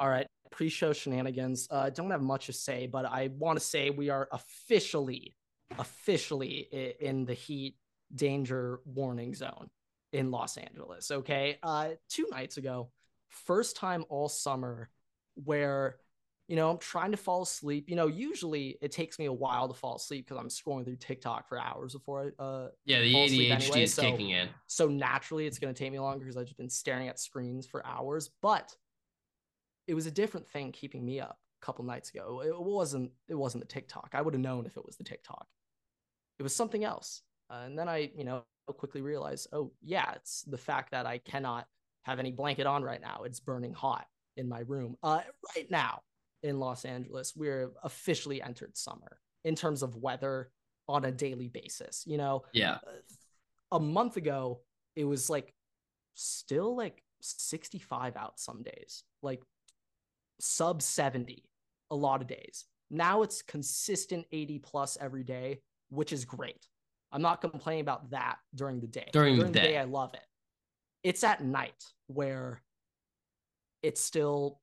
All right, pre-show shenanigans. Uh, don't have much to say, but I want to say we are officially, officially in the heat danger warning zone in Los Angeles. Okay, uh, two nights ago, first time all summer where you know I'm trying to fall asleep. You know, usually it takes me a while to fall asleep because I'm scrolling through TikTok for hours before I uh, Yeah, the ADHD anyway, is so- kicking in. so naturally it's going to take me longer because I've just been staring at screens for hours. But it was a different thing keeping me up a couple nights ago. It wasn't. It wasn't the TikTok. I would have known if it was the TikTok. It was something else. Uh, and then I, you know, quickly realized, oh yeah, it's the fact that I cannot have any blanket on right now. It's burning hot in my room. Uh, right now in Los Angeles, we're officially entered summer in terms of weather on a daily basis. You know, Yeah. a month ago it was like still like 65 out some days like sub 70 a lot of days. Now it's consistent 80 plus every day which is great. I'm not complaining about that during the day. During the day. i love it. It's at night where it's still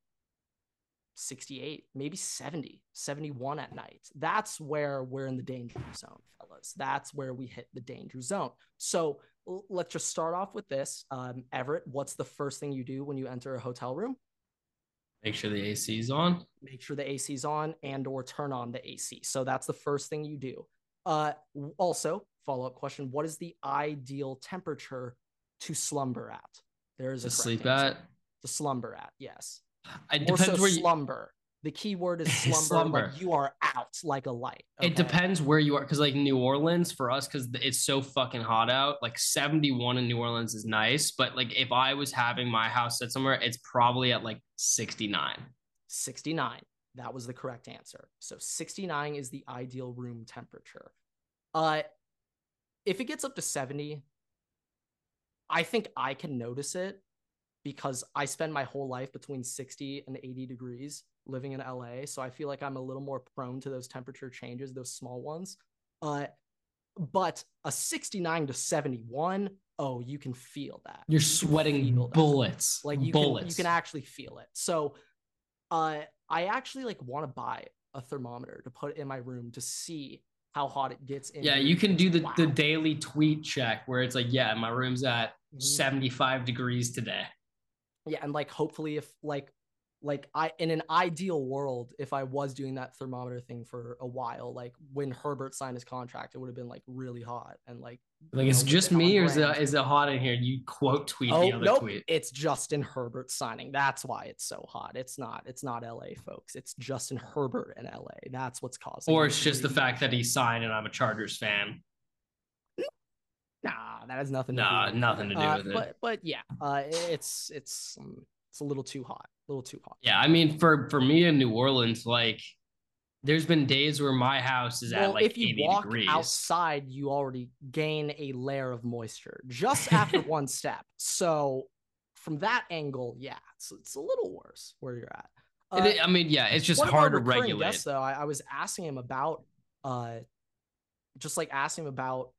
68 maybe 70 71 at night. That's where we're in the danger zone fellas. That's where we hit the danger zone. So let's just start off with this. Um, everett what's the first thing you do when you enter a hotel room Make sure the AC is on. make sure the AC is on and or turn on the ac so that's the first thing you do uh, also follow-up question what is the ideal temperature to slumber at there is To a sleep answer. at. to slumber at yes It or so depends where you. slumber. The key word is slumber. Slumber. Like you are out like a light. It depends where you are, because like New Orleans for us, because it's so fucking hot out. Like seventy one in New Orleans is nice, but like if I was having my house set somewhere, it's probably at like sixty nine. 69. That was the correct answer. So 69 is the ideal room temperature. Uh if it gets up to 70, I think I can notice it because I spend my whole life between 60 and 80 degrees living in LA. So I feel like I'm a little more prone to those temperature changes, those small ones. Uh, but a 69 to 71, oh, you can feel that. You're You sweating that. bullets. Like you bullets. can you can actually feel it. So uh I actually like want to buy a thermometer to put in my room to see how hot it gets in yeah, you can do the, because, the daily tweet check where it's like, yeah, my room's at Mhm. 75 degrees today. yeah and like hopefully if like like i in an ideal world if i was doing that thermometer thing for a while like when herbert signed his contract it would have been like really hot and like Like, it's know, just me or is it, is it hot in here? You quote tweet oh the other nope tweet. it's justin herbert signing that's why it's so hot it's not it's not la folks it's justin herbert in la that's what's causing Or it's just the fact that he signed and I'm a Chargers fan. Nah, that has nothing. To Nah, do with nothing to do Uh, with it. But but yeah, uh, it's it's um, it's a little too hot, little too hot. Yeah, I mean, for for me in New Orleans, like, there's been days where my house is at like if you 80 walk degrees. outside, you already gain a layer of moisture just after one step. So from that angle, yeah, it's it's a little worse where you're at. Uh, i- I mean, yeah, it's just one of our hard to regulate. guests, though, I, I was asking him about, uh, just like asking him about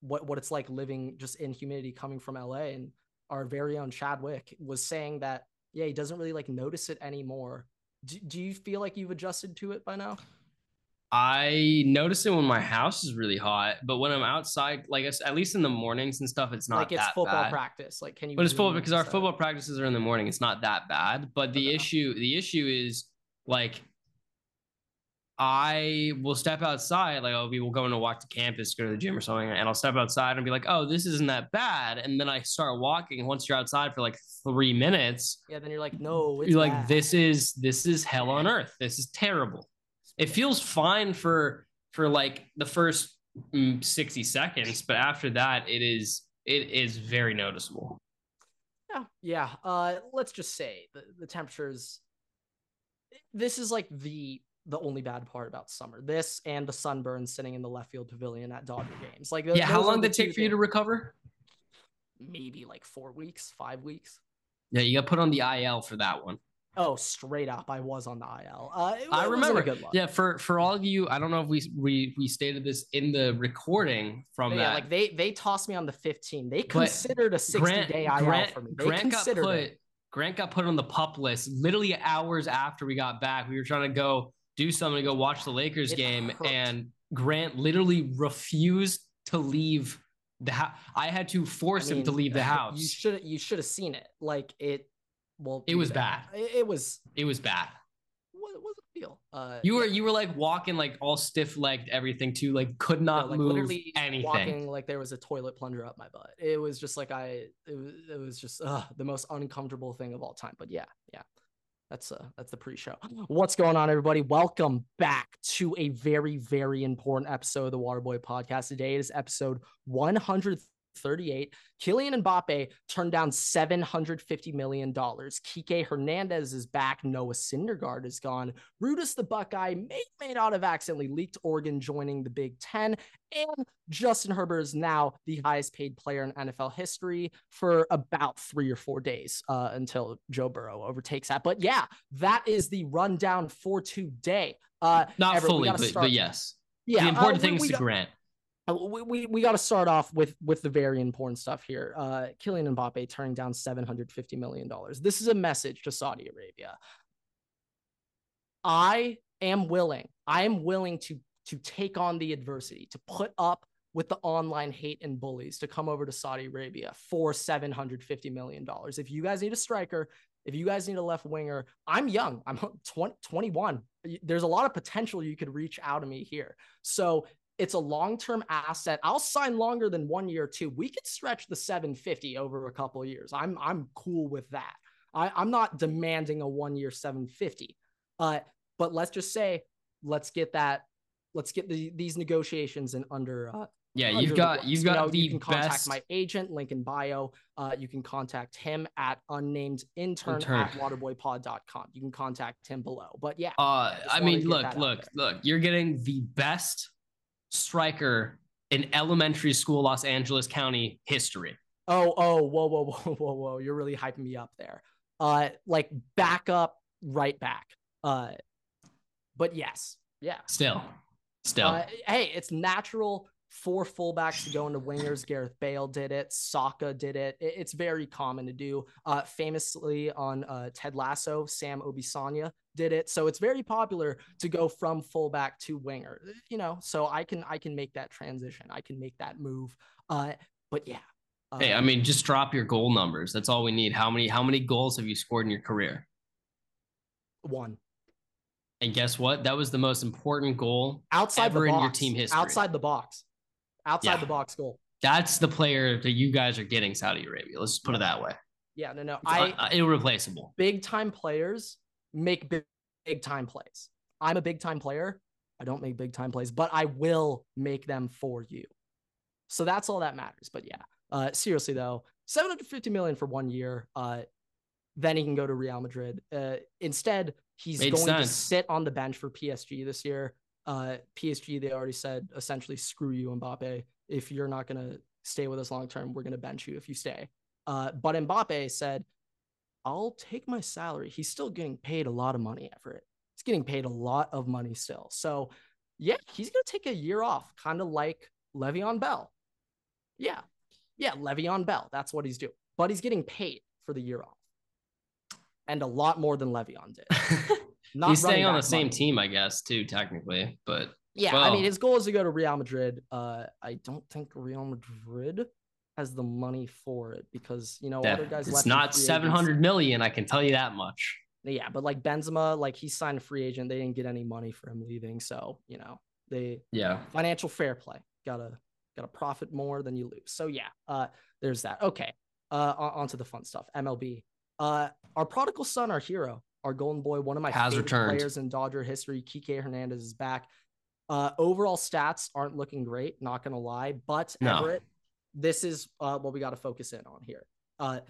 what what it's like living just in humidity coming from LA, and our very own Chadwick was saying that yeah, he doesn't really like notice it anymore. Do, do you feel like you've adjusted to it by now? I notice it when my house is really hot, but when I'm outside, like at least in the mornings and stuff, it's not like it's football bad. practice. Like, can you? But it's football because our football practices are in the morning. It's not that bad. But the Okay. issue, the issue is like I will step outside, like I'll be we'll going to walk to campus, go to the gym or something, and I'll step outside and be like, oh, this isn't that bad. And then I start walking. Once you're outside for like three minutes, Yeah, then you're like, no, it's you're like, this is this is hell on earth. This is terrible. It feels fine for for like the first mm, 60 seconds, but after that, it is it is very noticeable. Yeah, yeah. Uh, let's just say the, the temperatures. This is like the the only bad part about summer. This and the sunburn sitting in the left field pavilion at Dodger games. Like, Yeah, how long did it take for you to recover? Maybe like four weeks, five weeks. Yeah, you got put on the IL for that one. Oh, straight up, I was on the IL. Uh, it, I it remember. good look. Yeah, for for all of you, I don't know if we we we stated this in the recording from But that. yeah, like they they tossed me on the 15. They But considered a 60 Grant day IL Grant for me. They Grant got put it. Grant got put on the pup list literally hours after we got back. We were trying to go do something to go watch the Lakers It game, hurt. and Grant literally refused to leave the house. I had to force I him to leave the house. You should you should have seen it. Like it. Well, It was yeah, bad. It, it was. It was bad. What was the deal? Uh, You were yeah, you were like walking like all stiff legged, everything too, like could no, not like move literally anything. walking like there was a toilet plunger up my butt. It was just like I. It was. It was just uh, the most uncomfortable thing of all time. But yeah, yeah. That's uh that's the pre-show. What's going on, everybody? Welcome back to a very, very important episode of the Waterboy Podcast. Today is episode 138. Kylian Mbappe turned down $750 million. Kike Hernandez is back. Noah Syndergaard is gone. Brutus the Buckeye may may not have accidentally leaked Oregon joining the Big Ten. And Justin Herbert is now the highest paid player in NFL history for about three or four days uh, until Joe Burrow overtakes that. But yeah, that is the rundown for today. Uh, Not Everett, fully, but, but yes. yeah, the important uh, we- things we to got- Grant. Uh, we we, we got to start off with with the very important stuff here. Uh, Kylian Mbappe turning down seven hundred fifty million dollars. This is a message to Saudi Arabia. I am willing. I am willing to to take on the adversity, to put up with the online hate and bullies, to come over to Saudi Arabia for seven hundred fifty million dollars. If you guys need a striker, if you guys need a left winger, I'm young. I'm 20, 21. There's a lot of potential you could reach out to me here. So it's a long-term asset. I'll sign longer than one year too. We could stretch the 750 over a couple of years. I'm I'm cool with that. I, I'm not demanding a one-year 750. Uh, but let's just say, let's get that, let's get the, these negotiations in under. Uh, Yeah, under you've got you've You got know, the you can contact best. my agent, link in bio. Uh, you can contact him at unnamed intern, Intern. at waterboypod.com. You can contact him below. But yeah, Uh, just I mean, look, look, look. You're getting the best striker in elementary school Los Angeles County history. Oh, oh, whoa, whoa, whoa, whoa, whoa. You're really hyping me up there. Uh like back up, right back. Uh but yes, yeah. Still, still. Uh, hey, it's natural for fullbacks to go into wingers. Gareth Bale did it. Saka did it. It- It's very common to do. Uh, famously on uh, Ted Lasso, Sam Obisanya did it. So it's very popular to go from fullback to winger. You know, so I can I can make that transition. I can make that move. Uh, but yeah. Uh, hey, I mean, just drop your goal numbers. That's all we need. How many how many goals have you scored in your career? one And guess what? That was the most important goal. outside Ever the in your team history. Outside the box. Outside Yeah. the box goal. That's the player that you guys are getting Saudi Arabia. Let's just put it that way. Yeah, no, no. It's I un- uh, irreplaceable. big time players make big, big time plays. I'm a big time player. I don't make big time plays, but I will make them for you. So that's all that matters. But yeah, uh, seriously though, 750 million for one year. Uh, then he can go to Real Madrid. Uh, instead, he's Made going to sit on the bench for PSG this year. Uh, PSG, they already said essentially, screw you, Mbappe. If you're not going to stay with us long term, we're going to bench you if you stay. Uh, but Mbappe said, I'll take my salary. He's still getting paid a lot of money, Everett. He's getting paid a lot of money still. So, yeah, he's going to take a year off, kind of like Le'Veon Bell. Yeah. Yeah, Le'Veon Bell. That's what he's doing. But he's getting paid for the year off. And a lot more than Le'Veon did. Not He's staying on the same money. team, I guess, too, technically. But Yeah, I mean, his goal is to go to Real Madrid. Uh, I don't think Real Madrid has the money for it because you know that- other guys. it's not seven agency. I can tell you that much. Yeah, but like Benzema, like he signed a free agent. They didn't get any money for him leaving, so you know they Yeah. financial fair play. Gotta gotta profit more than you lose. So yeah, uh, there's that. Okay, uh, on, on to the fun stuff. MLB. Uh, our prodigal son, our hero, our golden boy, one of my Has favorite returned. players in Dodger history. Kike Hernandez is back. Uh, overall stats aren't looking great, not gonna lie, but No. Everett, this is uh, what we got to focus in on here. Uh,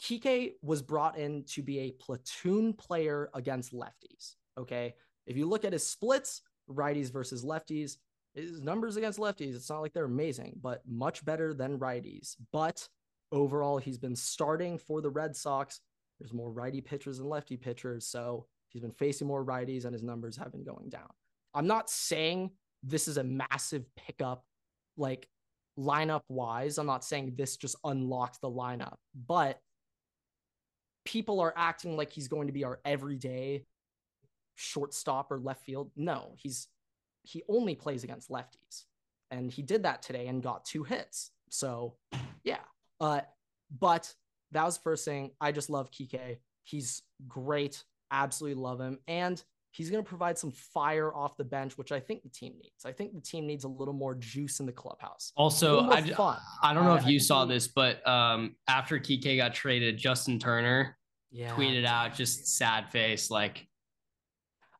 Kike was brought in to be a platoon player against lefties. Okay. If you look at his splits, righties versus lefties, his numbers against lefties, it's not like they're amazing, but much better than righties. But overall, he's been starting for the Red Sox. There's more righty pitchers than lefty pitchers. So he's been facing more righties and his numbers have been going down. I'm not saying this is a massive pickup, like lineup wise. I'm not saying this just unlocks the lineup, but people are acting like he's going to be our everyday shortstop or left field. No, he's he only plays against lefties. And he did that today and got two hits. So yeah. Uh but that was the first thing. I just love Kike. He's great. Absolutely love him. And he's going to provide some fire off the bench, which I think the team needs. I think the team needs a little more juice in the clubhouse. Also, I, I don't know if you saw this, but um, after Kike got traded, Justin Turner yeah. tweeted out just sad face, like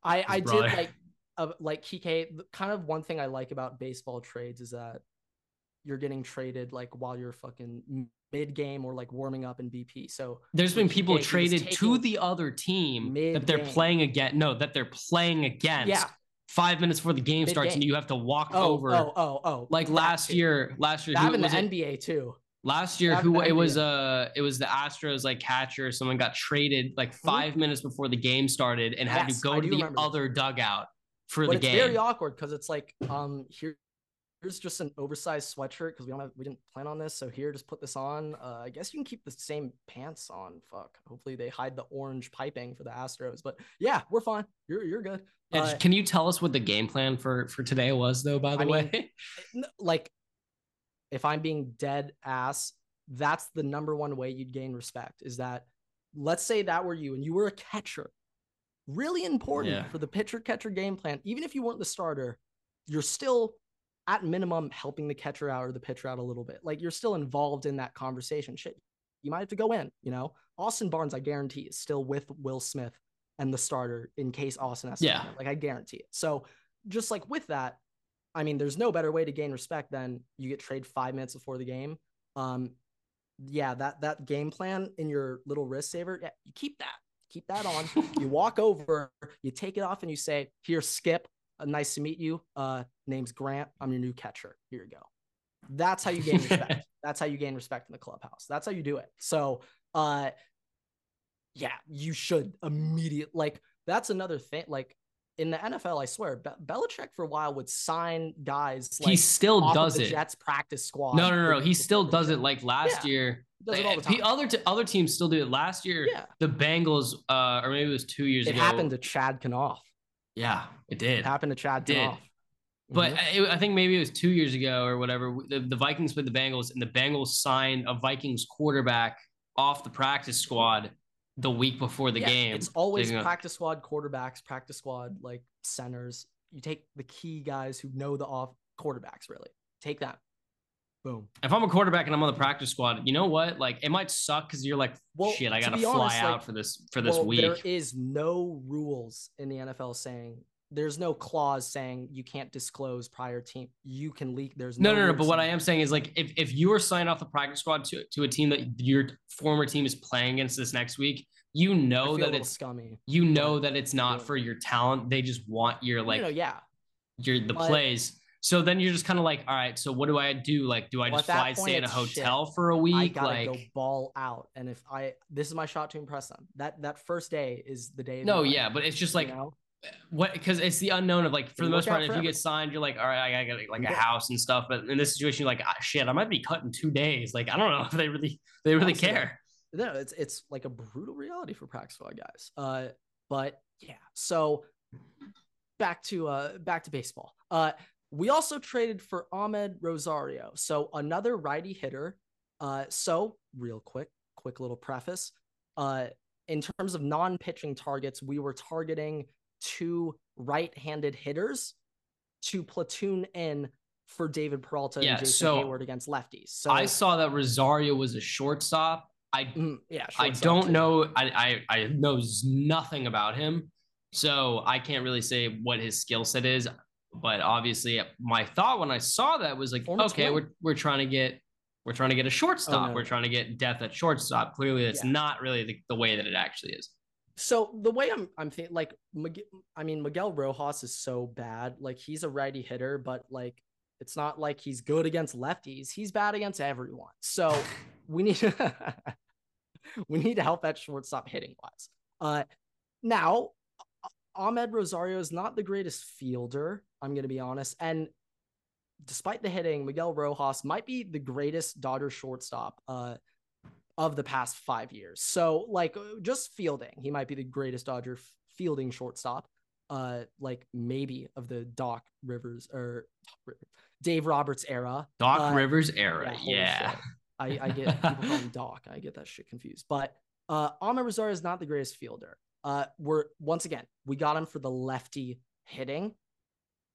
I I brother. did like uh, like Kike. Kind of one thing I like about baseball trades is that you're getting traded like while you're fucking mid game or like warming up in BP. So there's been people traded to the other team that they're playing again. No, that they're playing against. Yeah. Five minutes before the game Mid-game. starts, and you have to walk oh, over. Oh, oh, oh! Like last too. year, last year, that who, in the NBA too. Last year, who it was uh it was the Astros like catcher. Someone got traded like mm-hmm. 5 mm-hmm. minutes before the game started and yes, had to go to the other dugout for but the it's game. Very awkward because it's like um here here's just an oversized sweatshirt because we don't have we didn't plan on this. So here, just put this on. Uh, I guess you can keep the same pants on. Fuck. Hopefully they hide the orange piping for the Astros. But yeah, we're fine. You're you're good. Uh, can you tell us what the game plan for for today was though? By the I way, mean, like if I'm being dead ass, that's the number one way you'd gain respect. Is that let's say that were you and you were a catcher. Really important yeah. for the pitcher catcher game plan. Even if you weren't the starter, you're still at minimum helping the catcher out or the pitcher out a little bit. Like you're still involved in that conversation. Shit, you might have to go in, you know? Austin Barnes, I guarantee, is still with Will Smith and the starter in case Austin has to yeah. like I guarantee it. So just like with that, I mean, there's no better way to gain respect than you get traded five minutes before the game. Um, yeah, that that game plan in your little wrist saver, yeah, you keep that. Keep that on. you walk over, you take it off, and you say, "Here, Skip. Uh, nice to meet you. Uh, name's Grant. I'm your new catcher. Here you go. That's how you gain respect. That's how you gain respect in the clubhouse. That's how you do it. So, uh, yeah, you should immediate like that's another thing. Like in the NFL, I swear, Be- Belichick for a while would sign guys. Like, he still does it. Jets practice squad. No, no, no, no. He still does it. Like last yeah. year, does it all the time. other t- other teams still do it. Last year, yeah. the Bengals, uh, or maybe it was two years it ago. It happened to Chad Kanoff. Yeah, it did. It happened to Chad did. But mm-hmm. I think maybe it was two years ago or whatever. The, the Vikings played the Bengals, and the Bengals signed a Vikings quarterback off the practice squad the week before the yeah, game. It's always practice squad quarterbacks, practice squad like centers. You take the key guys who know the off quarterbacks really. Take that. Boom. If I'm a quarterback and I'm on the practice squad, you know what? Like it might suck because you're like, well, shit, I gotta fly honest, out like, for this for this well, week. There is no rules in the NFL saying there's no clause saying you can't disclose prior team. You can leak. There's no, no, no. no but what I am saying is like if, if you are signed off the practice squad to, to a team that your former team is playing against this next week, you know that it's scummy. You know that it's not yeah. for your talent. They just want your like, you know, yeah, your the but, plays. So then you're just kind of like, all right, so what do I do? Like, do I well, just fly, point, stay in a hotel shit. for a week? I gotta like, go ball out. And if I, this is my shot to impress them. That that first day is the day. No, yeah, but it's just like, you know? what because it's the unknown of like for you the most part if you get signed you're like all right i gotta get like a house and stuff but in this situation you're like ah, shit i might be cut in two days like i don't know if they really they really Honestly, care no it's it's like a brutal reality for squad guys uh but yeah so back to uh back to baseball uh we also traded for Amed Rosario so another righty hitter uh so real quick quick little preface uh in terms of non-pitching targets we were targeting two right-handed hitters to platoon in for David Peralta yeah, and Jason so Heyward against lefties. So I saw that Rosario was a shortstop. I mm, yeah, I don't too. know. I, I I know nothing about him, so I can't really say what his skill set is. But obviously, my thought when I saw that was like, Former okay, we're we're trying to get we're trying to get a shortstop. Oh, no. We're trying to get depth at shortstop. Clearly, that's yeah. not really the, the way that it actually is. So the way I'm I'm thinking like I mean Miguel Rojas is so bad. Like he's a righty hitter, but like it's not like he's good against lefties. He's bad against everyone. So we need to, we need to help that shortstop hitting wise. Uh now Amed Rosario is not the greatest fielder, I'm gonna be honest. And despite the hitting, Miguel Rojas might be the greatest Dodger shortstop. Uh of the past five years. So like uh, just fielding, he might be the greatest Dodger f- fielding shortstop. Uh, like maybe of the Doc Rivers or Dave Roberts era. Doc Uh, Rivers era. Yeah. I, I get people call him Doc. I get that shit confused. But uh Amed Rosario is not the greatest fielder. Uh we're once again, we got him for the lefty hitting,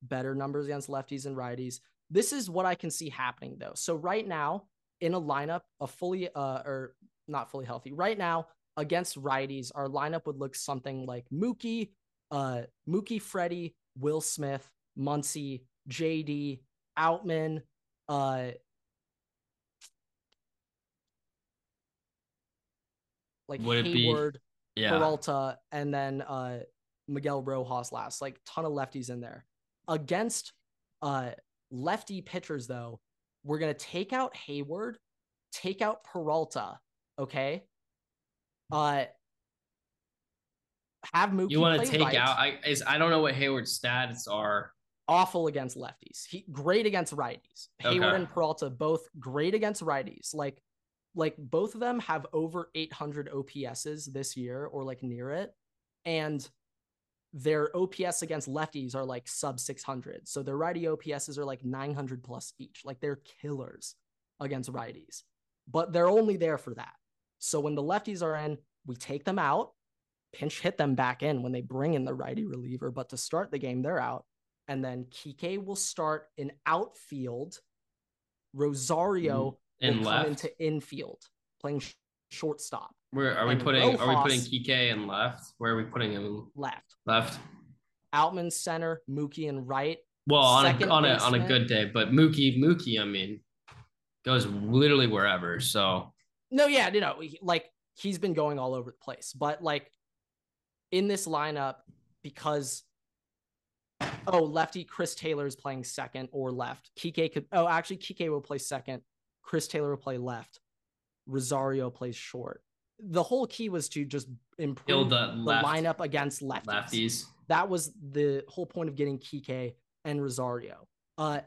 better numbers against lefties and righties. This is what I can see happening though. So right now, in a lineup, a fully uh or not fully healthy, right now against righties, our lineup would look something like Mookie, uh Mookie, Freddie, Will Smith, Muncy, JD, Outman, uh like Would it be- Heyward, Yeah. Peralta, and then uh Miguel Rojas last. Like ton of lefties in there. Against uh lefty pitchers, though, we're gonna take out Heyward, take out Peralta, okay? Uh have Mookie You want to take right. out? I is I don't know what Heyward's stats are. awful against lefties. He great against righties. Heyward Okay. and Peralta both great against righties. Like like both of them have over 800 OPSs this year or like near it and their OPS against lefties are like sub 600. So their righty OPSs are like 900 plus each. Like they're killers against righties. But they're only there for that. So when the lefties are in, we take them out, pinch hit them back in when they bring in the righty reliever, but to start the game they're out and then Kike will start in outfield. Rosario mm-hmm. In will left. into infield, playing sh- shortstop Where are we and putting? Are we putting Kike in left? Where are we putting him left. left? Outman center, Mookie in right. Well, on a on a on a good day, but Mookie Mookie, I mean, goes literally wherever. So No, yeah, you know, like he's been going all over the place, but like in this lineup, because oh, lefty Chris Taylor is playing second or left. Kike could oh, actually Kike will play second. Chris Taylor will play left. Rosario plays short. The whole key was to just improve the, the lineup against lefties. lefties. That was the whole point of getting Kike and Rosario. Uh,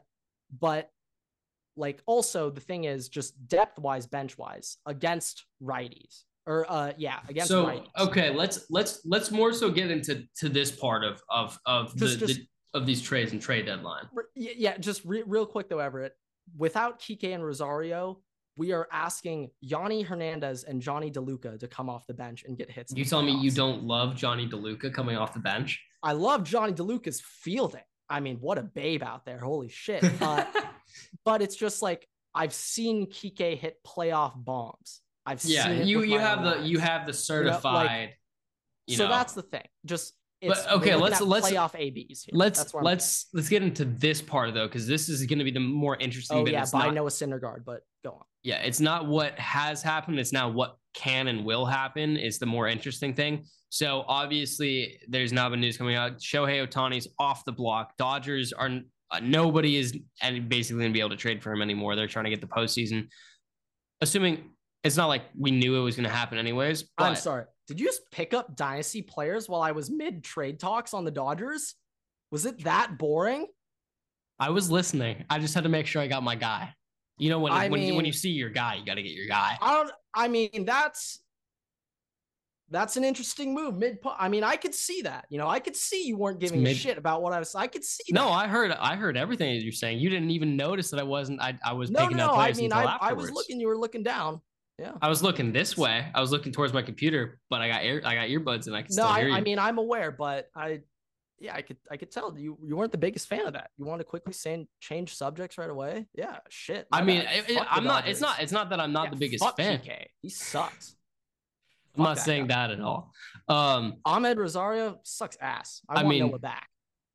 but like also the thing is just depth wise, bench wise against righties or uh yeah against so righties. okay, let's let's let's more so get into to this part of of of Just- the, just- the of these trades and trade deadline. Yeah, just re- real quick though, Everett. Without Kike and Rosario, we are asking Yonny Hernandez and Jonny DeLuca to come off the bench and get hits. You tell me you don't love Jonny DeLuca coming off the bench? I love Jonny DeLuca's fielding. I mean, what a babe out there! Holy shit! Uh, but it's just like I've seen Kike hit playoff bombs. I've yeah, seen you you have the eyes. you have the certified. you so know, that's the thing. Just it's, But, okay, let's- let's- playoff ABs. Here. let's let's let's get into this part though, because this is going to be the more interesting. Oh bit. yeah, by not- Noah Syndergaard, but go on. yeah, it's not what has happened. It's now what can and will happen is the more interesting thing. So obviously, there's now been news coming out. Shohei Ohtani's off the block. Dodgers are uh, nobody is and basically going to be able to trade for him anymore. They're trying to get the postseason. Assuming it's not like we knew it was going to happen anyways. But I'm sorry. Did you just pick up dynasty players while I was mid trade talks on the Dodgers? Was it that boring? I was listening. I just had to make sure I got my guy. You know when I when, you, when you see your guy, you got to get your guy. I don't. I mean, that's that's an interesting move. Mid. I mean, I could see that. You know, I could see you weren't giving a shit about what I was. I could see. No, that. I heard I heard everything that you're saying. You didn't even notice that I wasn't. I, I was no, picking no. up I mean, I, I was looking. You were looking down. Yeah. I was looking this way. I was looking towards my computer, but I got ear I got earbuds and I can No, still I, hear you. I mean, I'm aware, but I, yeah, I could, I could tell you, you weren't the biggest fan of that. You want to quickly say, change subjects right away. Yeah, shit. I mean, it- it- I'm not. It's not. It's not that I'm not Yeah, the biggest fan. PK. He sucks. I'm Fuck not that saying guy. that at all. Um, Amed Rosario sucks ass. I, I want mean- Noah back.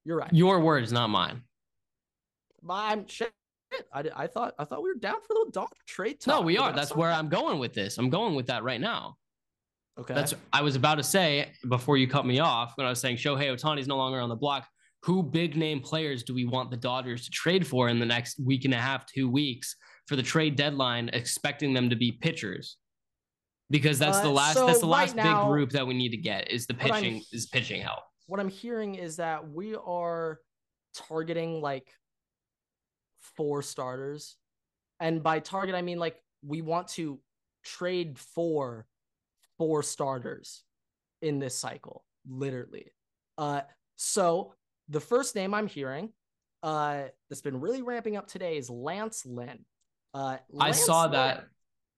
You're right. your words, not mine. I'm shit. I, I thought I thought we were down for the dog trade talk. No, we are. That's where I'm going with this. I'm going with that right now. okay. That's I was about to say before you cut me off when I was saying Shohei Ohtani's no longer on the block. Who big name players do we want the Dodgers to trade for in the next week and a half, two weeks for the trade deadline, expecting them to be pitchers? Because that's the Uh, last so that's the right last now- big group that we need to get is the pitching is pitching help. what I'm hearing is that we are targeting like four starters. And by target, I mean like we want to trade for four starters in this cycle, literally. Uh, so the first name I'm hearing uh, that's been really ramping up today is Lance Lynn. Uh, I saw Lynn- that.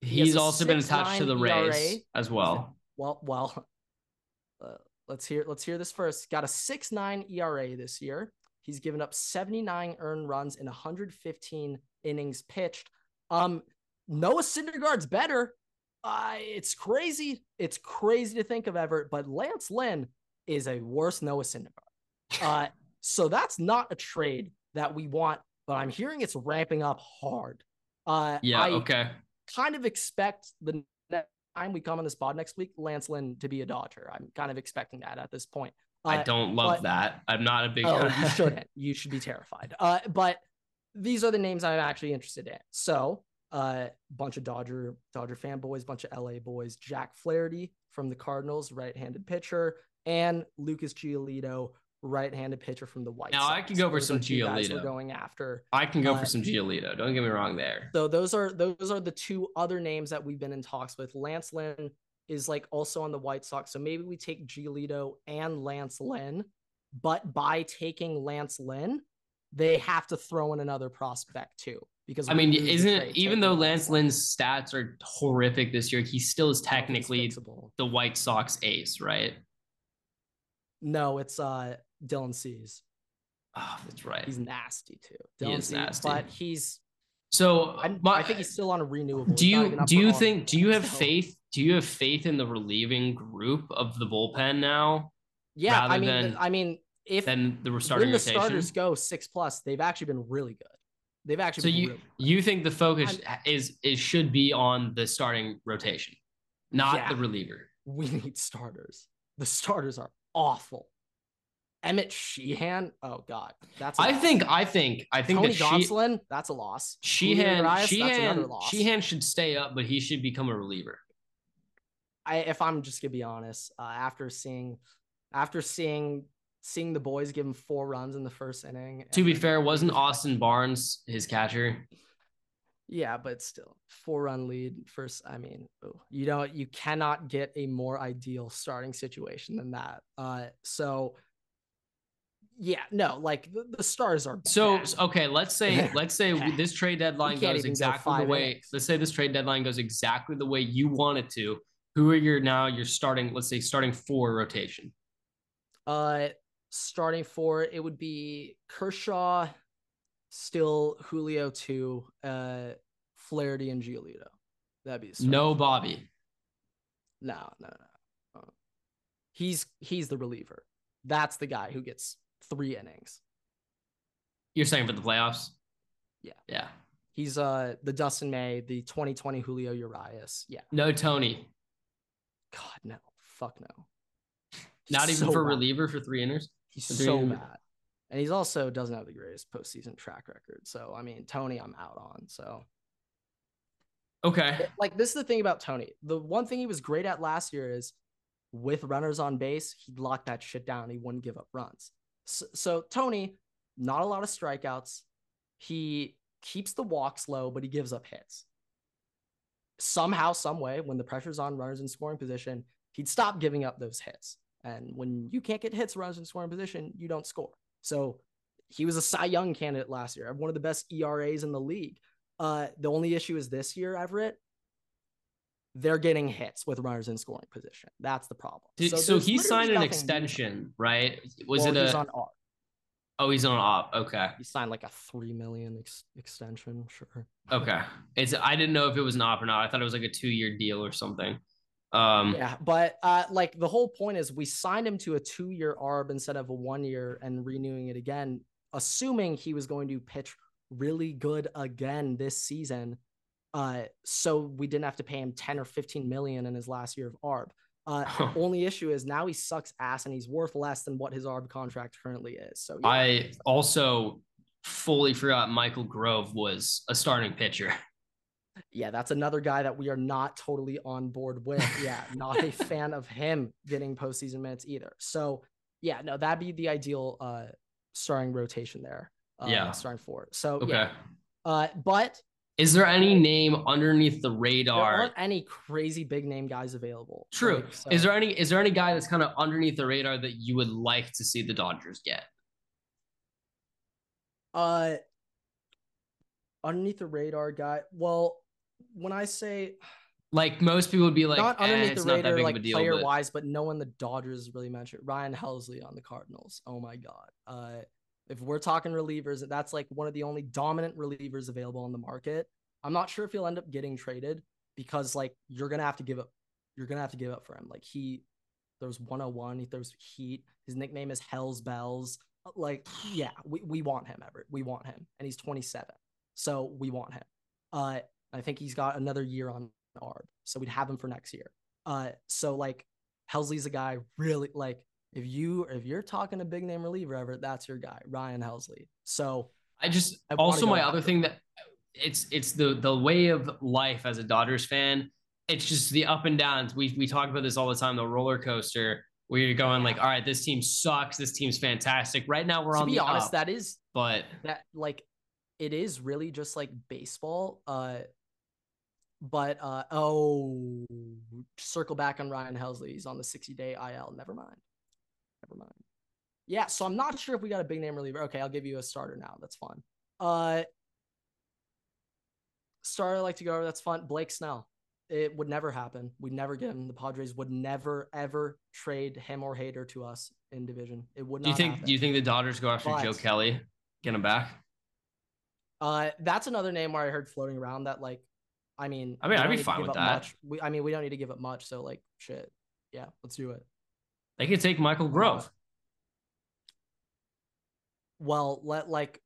He's a also been attached to the 6.9 Rays as well. Well, well, uh, let's hear let's hear this first. Got a six nine ERA this year. He's given up 79 earned runs in 115 innings pitched. Um, Noah Syndergaard's better. Uh, it's crazy. It's crazy to think of Everett, but Lance Lynn is a worse Noah Syndergaard. Uh, so that's not a trade that we want, but I'm hearing it's ramping up hard. Uh, Yeah. I, okay. kind of expect the next time we come on this pod next week, Lance Lynn to be a Dodger. I'm kind of expecting that at this point. I Uh, don't love but- that. I'm not a big. Oh, you shouldn't. You should be terrified. Uh, but these are the names I'm actually interested in. So, uh, bunch of Dodger Dodger fanboys, bunch of LA boys. Jack Flaherty from the Cardinals, right-handed pitcher, and Lucas Giolito, right-handed pitcher from the White Now, Sox. I can go for Those some Giolito. We're going after. I can go uh, for some Giolito. Don't get me wrong there. So those are those are the two other names that we've been in talks with. Lance Lynn is like also on the White Sox, so maybe we take Giolito and Lance Lynn. But by taking Lance Lynn, they have to throw in another prospect too. Because I mean, isn't even though Lance Lynn. Lynn's stats are horrific this year, he still is technically the White Sox ace, right? no, it's uh Dylan Cease. Oh, that's right. He's nasty too. He is Cease, nasty. but he's so I, my- I think he's still on a renewable. do you do you think do you have faith? Do you have faith in the relieving group of the bullpen now Yeah, I mean, than- I mean, if than the starting when the rotation? starters go six plus, they've actually been really good. They've actually so been you really you think the focus is is should be on the starting rotation, not Yeah. the reliever. we need starters. The starters are awful. Emmet Sheehan, oh god, that's. I loss. think I think I think Tony that she, Gonsolin, that's a loss. Sheehan Urias, that's another Sheehan loss. Sheehan should stay up, but he should become a reliever. I, if I'm just gonna be honest, uh, after seeing, after seeing, seeing the boys give him four runs in the first inning. To be fair, wasn't Austin Barnes his catcher? Yeah, but still, four run lead first. I mean, ooh, you don't, you cannot get a more ideal starting situation than that. Uh, so yeah, no, like the, the stars are So bad. okay, let's say let's say this trade deadline goes even go exactly the way. Let's say this trade deadline goes exactly the way you want it to. Who are your now? You're starting. Let's say starting four rotation. Uh, starting for it would be Kershaw, still Julio two, uh, Flaherty and Giolito. That'd be No. Bobby. No, no, no. He's he's the reliever. That's the guy who gets three innings. You're saying for the playoffs? Yeah. Yeah. He's uh the Dustin May, the 2020 Julio Urias. Yeah. No Tony. God no. Fuck no. Not even so for bad. reliever for three innings. He's three so innings. bad. And he's also doesn't have the greatest postseason track record. So I mean, Tony, I'm out on. So Okay. like this is the thing about Tony. The one thing he was great at last year is with runners on base, he'd lock that shit down. He wouldn't give up runs. So, so Tony, not a lot of strikeouts. He keeps the walks low, but he gives up hits. Somehow, some way, when the pressure's on runners in scoring position, he'd stop giving up those hits. And when you can't get hits runners in scoring position, you don't score. So he was a Cy Young candidate last year, one of the best ERAs in the league. Uh, the only issue is this year, Everett. They're getting hits with runners in scoring position. That's the problem. Did- so there's he signed an extension, right? Was Well, it a? on R. oh, he's on op. Okay. He signed like a three million ex- extension. Sure. Okay. It's. I didn't know if it was an op or not. I thought it was like a two-year deal or something. Um. Yeah, but uh, like the whole point is we signed him to a two-year ARB instead of a one-year and renewing it again, assuming he was going to pitch really good again this season. Uh, so we didn't have to pay him 10 or 15 million in his last year of ARB. Uh, only issue is now he sucks ass and he's worth less than what his ARB contract currently is. So yeah. I also fully forgot Michael Grove was a starting pitcher. yeah, that's another guy that we are not totally on board with. Yeah, not a fan of him getting postseason minutes either. So yeah, no, that'd be the ideal uh starting rotation there. Uh, Yeah. starting four. So Okay. yeah, uh, but Is there any name underneath the There radar? aren't any crazy big name guys available. True. Like, so- Is there any is there any guy that's kind of underneath the radar that you would like to see the Dodgers get? uh underneath the radar guy? Well, when I say Like most people would be like, not eh, underneath it's the not that radar, big like of a deal. player but- wise, but no one the Dodgers really mentioned. Ryan Helsley on the Cardinals. Oh my god. Uh, if we're talking relievers, that's like one of the only dominant relievers available on the market. I'm not sure if he'll end up getting traded because like you're gonna have to give up. You're gonna have to give up for him. Like he, there's 101. He throws heat. His nickname is Hell's Bells. Like yeah, we, we want him, Everett. We want him, and he's 27, so we want him. Uh, I think he's got another year on ARB, so we'd have him for next year. Uh, so like Helsley's a guy really like if you if you're talking a big name reliever ever, that's your guy, Ryan Helsley. So I just I also my other thing that it's it's the the way of life as a Dodgers fan. It's just the up and downs. We we talk about this all the time. The roller coaster where you're going like, all right, this team sucks. This team's fantastic. Right now we're to on be the honest, up, that is but that like it is really just like baseball. Uh but uh oh circle back on Ryan Helsley. He's on the 60 day IL. Never mind. Never mind. Yeah, so I'm not sure if we got a big name reliever. Okay, I'll give you a starter now. That's fun. Uh starter I like to go over, that's fun. Blake Snell. It would never happen. We'd never get him. The Padres would never ever trade him or Hader to us in division. It would not do you think happen. do you think the Dodgers go after But- Joe Kelly, get him back? Uh, that's another name where I heard floating around that like, I mean, I mean, I'd be fine with that. Much. We, I mean, we don't need to give up much. So like, shit, yeah, let's do it. They could take Michael Grove. Well, let like,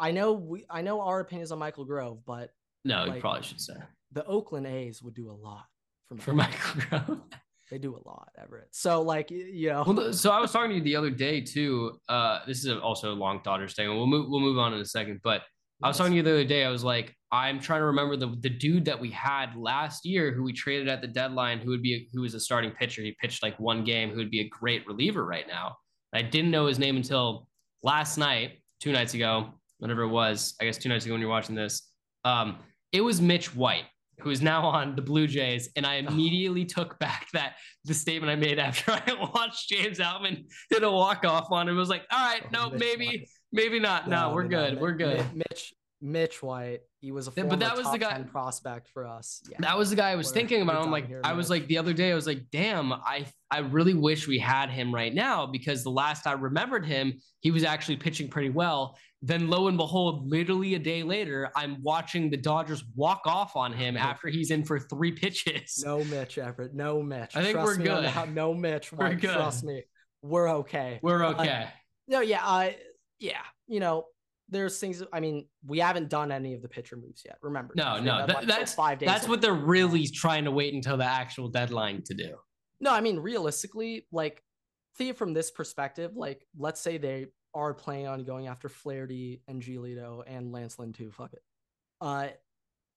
I know we, I know our opinions on Michael Grove, but No, you probably should say the Oakland A's would do a lot for, for Michael. Michael Grove. They do a lot, Everett. So like, you know, Well, so I was talking to you the other day too. Uh, this is also a long Dodgers thing. We'll move. We'll move on in a second. But I was talking to you the other day. I was like, I'm trying to remember the the dude that we had last year, who we traded at the deadline, who would be a, who was a starting pitcher. He pitched like one game. Who would be a great reliever right now. I didn't know his name until last night, two nights ago, whatever it was. I guess two nights ago when you're watching this. Um, it was Mitch White, who is now on the Blue Jays, and I immediately took back that the statement I made after I watched James Outman did a walk off on him. I was like, all right, Oh, no, Mitch maybe, White. Maybe not. No, we're good. We're good. Mitch, Mitch White. He was a former but that was the guy- prospect for us. Yeah. That was the guy I was We're- thinking about. I'm like, here, I was like the other day, I was like, damn, I I really wish we had him right now because the last I remembered him, he was actually pitching pretty well. Then lo and behold, literally a day later, I'm watching the Dodgers walk off on him after he's in for three pitches. No Mitch, Everett. No Mitch. I think Trust we're good. No Mitch. We're White. good. Trust me. We're okay. We're Uh, okay. No, yeah, I yeah, you know, there's things. I mean, we haven't done any of the pitcher moves yet. Remember? No, no, that- that's- five days. That's away. what they're really trying to wait until the actual deadline to do. No, I mean, realistically, like, see it from this perspective. Like, let's say they are planning on going after Flaherty and Giolito and Lance Lynn too. Fuck it. Uh,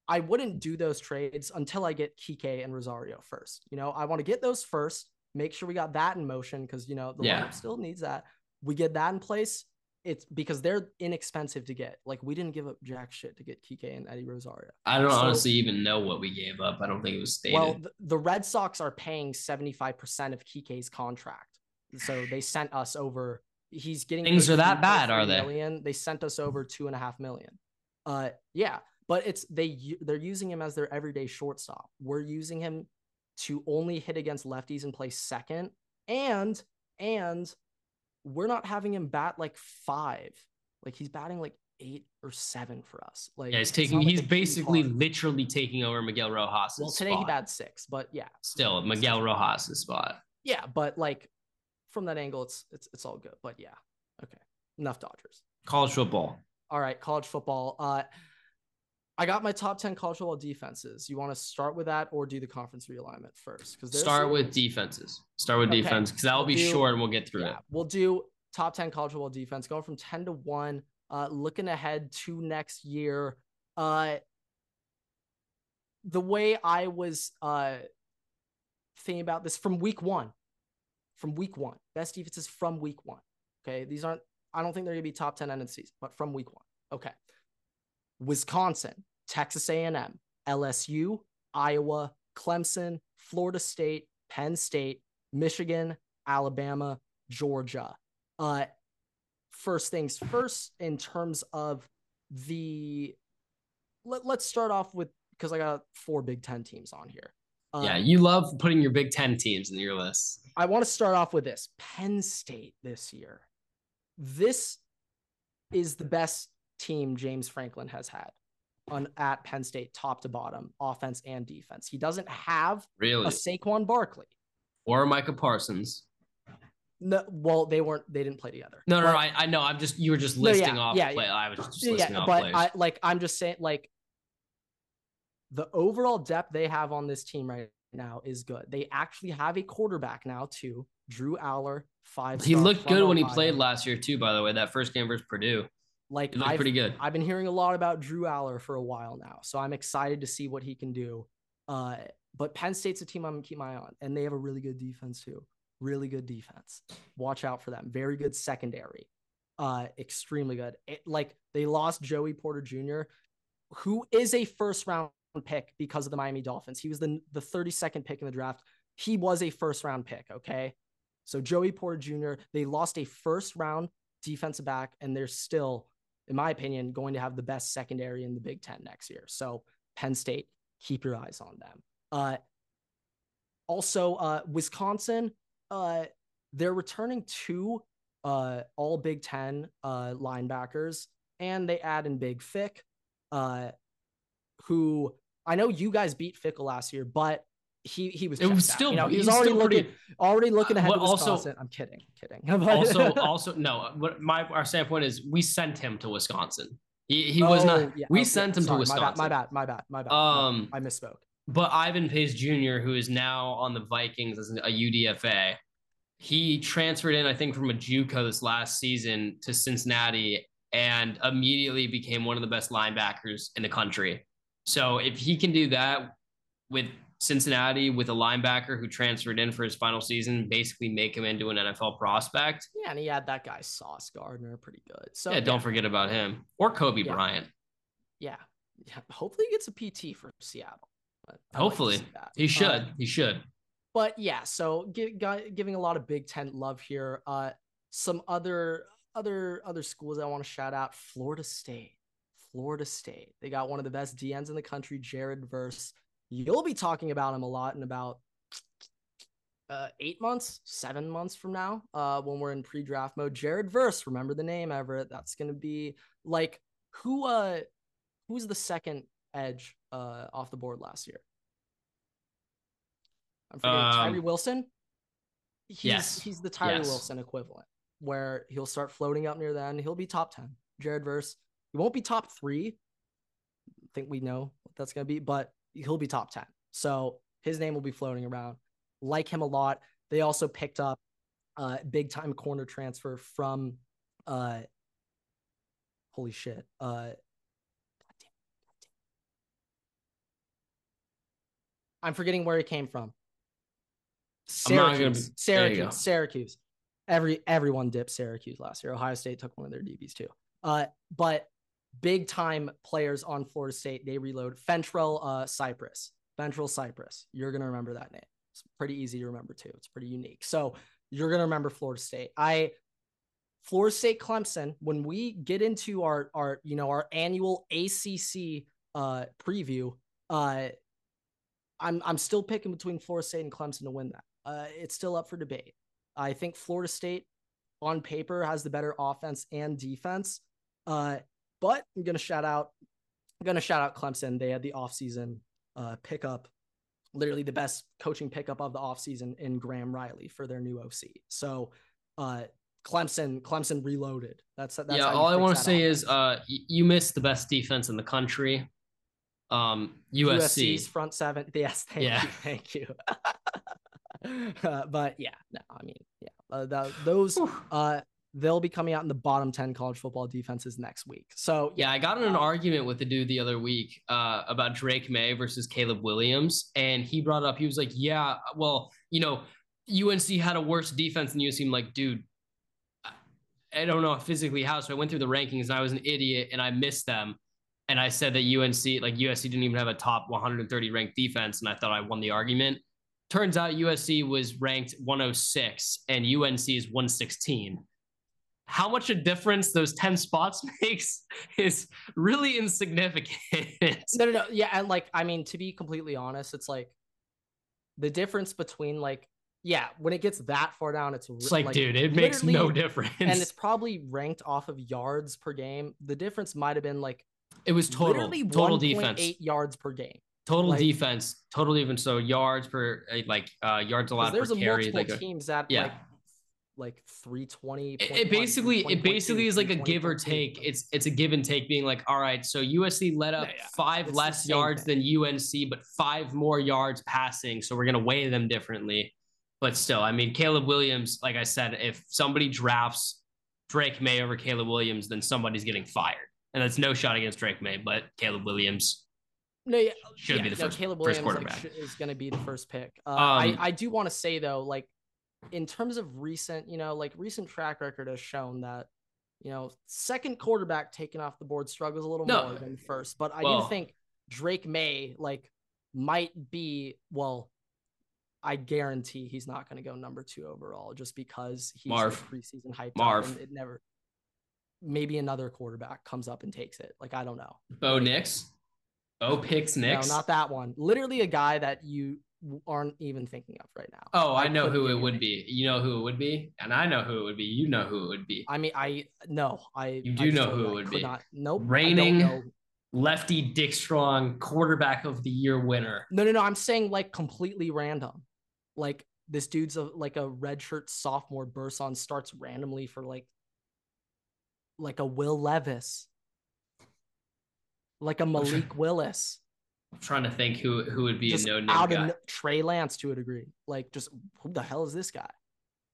I wouldn't do those trades until I get Kike and Rosario first. You know, I want to get those first. Make sure we got that in motion because you know the Yeah. lineup still needs that. We get that in place. It's because they're inexpensive to get. Like we didn't give up jack shit to get Kike and Eddie Rosario. I don't So- honestly even know what we gave up. I don't think it was stated. Well, the, the Red Sox are paying 75% of Kike's contract. So they sent us over. He's getting Things are that bad, are they? million. They sent us over two and a half million. Uh, yeah, but it's they they're using him as their everyday shortstop. We're using him to only hit against lefties and play second, and and we're not having him bat like five. Like he's batting like eight or seven for us. Like yeah, he's taking. like He's basically literally taking over Miguel Rojas. Well, today he batted six, but yeah, Still, Miguel Rojas' spot. yeah, but like from that angle, it's it's it's all good. But yeah, okay, enough Dodgers. College football. All right, college football. Uh, I got my top ten college football defenses. You want to start with that or do the conference realignment first? Because Start with defenses. Start with Okay, defense because that'll we'll be do- short and we'll get through yeah, it. we'll do top ten college football defense going from ten to one. Uh, looking ahead to next year. Uh, the way I was uh thinking about this from week one, from week one, best defenses from week one. Okay, these aren't. I don't think they're gonna be top ten end of the season, but from week one. Okay, Wisconsin, Texas A&M, LSU, Iowa, Clemson, Florida State, Penn State, Michigan, Alabama, Georgia. Uh, first things first, in terms of the, let, let's start off with because I got four Big Ten teams on here. Um, yeah, you love putting your Big Ten teams in your list. I want to start off with this Penn State this year. This is the best team James Franklin has had on at Penn State, top to bottom, offense and defense. He doesn't have really a Saquon Barkley or Micah Parsons. No, well, they weren't. They didn't play together. No, no, but, no I, I know. I'm just you were just listing no, yeah, off. Yeah, play. yeah, I was just listing yeah, off but players. I like. I'm just saying, like, the overall depth they have on this team right now is good. They actually have a quarterback now too, Drew Allar, Five. He looked good when he played last year too. By the way, that first game versus Purdue. Like, looked pretty good. I've been hearing a lot about Drew Allar for a while now, so I'm excited to see what he can do. Uh, but Penn State's a team I'm gonna keep my eye on, and they have a really good defense too. Really good defense. Watch out for them. Very good secondary. Uh, extremely good. It, like they lost Joey Porter Jr., who is a first round pick because of the Miami Dolphins. He was the the 32nd pick in the draft. He was a first round pick. Okay, so Joey Porter Jr. They lost a first round defensive back, and they're still, in my opinion, going to have the best secondary in the Big Ten next year. So Penn State, keep your eyes on them. Uh, also, uh, Wisconsin, uh, they're returning two uh, all Big Ten uh, linebackers, and they add in Big Fick, uh, who I know you guys beat Fickell last year, but he he was it was still you know, he was already looking pretty, already looking ahead. Uh, also, I'm kidding, kidding. also, also no. What my our standpoint is, we sent him to Wisconsin. He he oh, was not. Yeah, we okay. sent him Sorry, to Wisconsin. My bad, my bad, my bad, my bad. Um, I misspoke. But Ivan Pace Jr., who is now on the Vikings as a UDFA, he transferred in, I think, from a JUCO this last season to Cincinnati and immediately became one of the best linebackers in the country. So if he can do that with Cincinnati with a linebacker who transferred in for his final season, basically make him into an NFL prospect. Yeah, and he had that guy Sauce Gardner, pretty good. So yeah, don't forget about him or Coby yeah. Bryant. Yeah, yeah. Hopefully, he gets a PT for Seattle. Hopefully, like he should. Uh, he should. But yeah, so give, giving a lot of Big Ten love here. Uh, some other other other schools I want to shout out: Florida State. Florida State. They got one of the best DNs in the country, Jared Verse. You'll be talking about him a lot in about uh, eight months, seven months from now, uh, when we're in pre-draft mode. Jared Verse, remember the name, Everett. That's gonna be like who uh who's the second edge uh off the board last year? I'm forgetting um, Tyree Wilson. He's yes. he's the Tyree yes. Wilson equivalent, where he'll start floating up near the end. He'll be top 10. Jared Verse he won't be top three. I think we know what that's going to be, but he'll be top 10. So his name will be floating around. Like him a lot. They also picked up uh big time corner transfer from uh holy shit. Uh I'm forgetting where he came from. Syracuse. Be, Syracuse. Syracuse. Every everyone dipped Syracuse last year. Ohio State took one of their DBs too. Uh, but big time players on Florida State. They reload Fentrell uh, Cypress. Fentrell Cypress. You're gonna remember that name. It's pretty easy to remember too. It's pretty unique. So you're gonna remember Florida State. I Florida State Clemson. When we get into our our you know our annual ACC uh, preview, uh, I'm I'm still picking between Florida State and Clemson to win that. Uh, it's still up for debate. I think Florida State on paper has the better offense and defense. Uh, but I'm gonna shout out, I'm gonna shout out Clemson. They had the offseason uh, pickup, literally the best coaching pickup of the offseason in Graham Riley for their new OC. So uh, Clemson, Clemson reloaded. That's, that's yeah. All I want to say offense. is uh, you missed the best defense in the country. Um, USC USC's front seven. Yes, thank yeah. you, thank you. uh, but yeah, no, I mean, yeah, uh, those uh, they'll be coming out in the bottom 10 college football defenses next week. So, yeah, I got in an argument with the dude the other week uh, about Drake Maye versus Caleb Williams. And he brought up, he was like, yeah, well, you know, UNC had a worse defense than you seem like, dude, I don't know physically how. So I went through the rankings and I was an idiot and I missed them. and I said that UNC, like USC, didn't even have a top 130 ranked defense, and I thought USC didn't even have a top 130 ranked defense, and I thought I won the argument. Turns out USC was ranked 106 and UNC is 116. How much a difference those 10 spots makes is really insignificant. No, no, no. Yeah, and like I mean, to be completely honest, it's like the difference between like yeah, when it gets that far down, it's, it's like, like, dude, it makes no difference. And it's probably ranked off of yards per game. The difference might have been like it was total total defense, eight yards per game. Total like, defense, total even So yards per eh, like uh yards allowed there's per a carry. Multiple like teams that yeah. Like, like 320 it, basically it basically is like a give or take it's it's a give and take being like all right so usc let up yeah, yeah. five it's less yards thing. than unc but five more yards passing so we're going to weigh them differently but still i mean caleb williams like i said if somebody drafts drake maye over caleb williams then somebody's getting fired and that's no shot against drake maye but caleb williams no, yeah, should yeah, be the no, first. Caleb Williams first like, is going to be the first pick. Uh, um, I I do want to say though, like in terms of recent, you know, like recent track record has shown that, you know, second quarterback taken off the board struggles a little no, more than first. But I well, do think Drake Maye like might be well. I guarantee he's not going to go number two overall just because he's Marv, preseason hype. Marv, and it never. Maybe another quarterback comes up and takes it. Like I don't know. Bo Nix. Bo picks Nix. No, not that one. Literally a guy that you aren't even thinking of right now. Oh, I, I know who it would be. You know who it would be, and I know who it would be. You know who it would be. I mean, I no, I. You do I know who it would be. Not, nope. Reigning lefty Dick Strong, quarterback of the year winner. No, no, no. I'm saying like completely random. Like this dude's a like a redshirt sophomore bursts on starts randomly for like like a Will Levis, like a Malik Willis. I'm trying to think who who would be just a no name out guy. of Trey Lance to a degree. Like, just who the hell is this guy?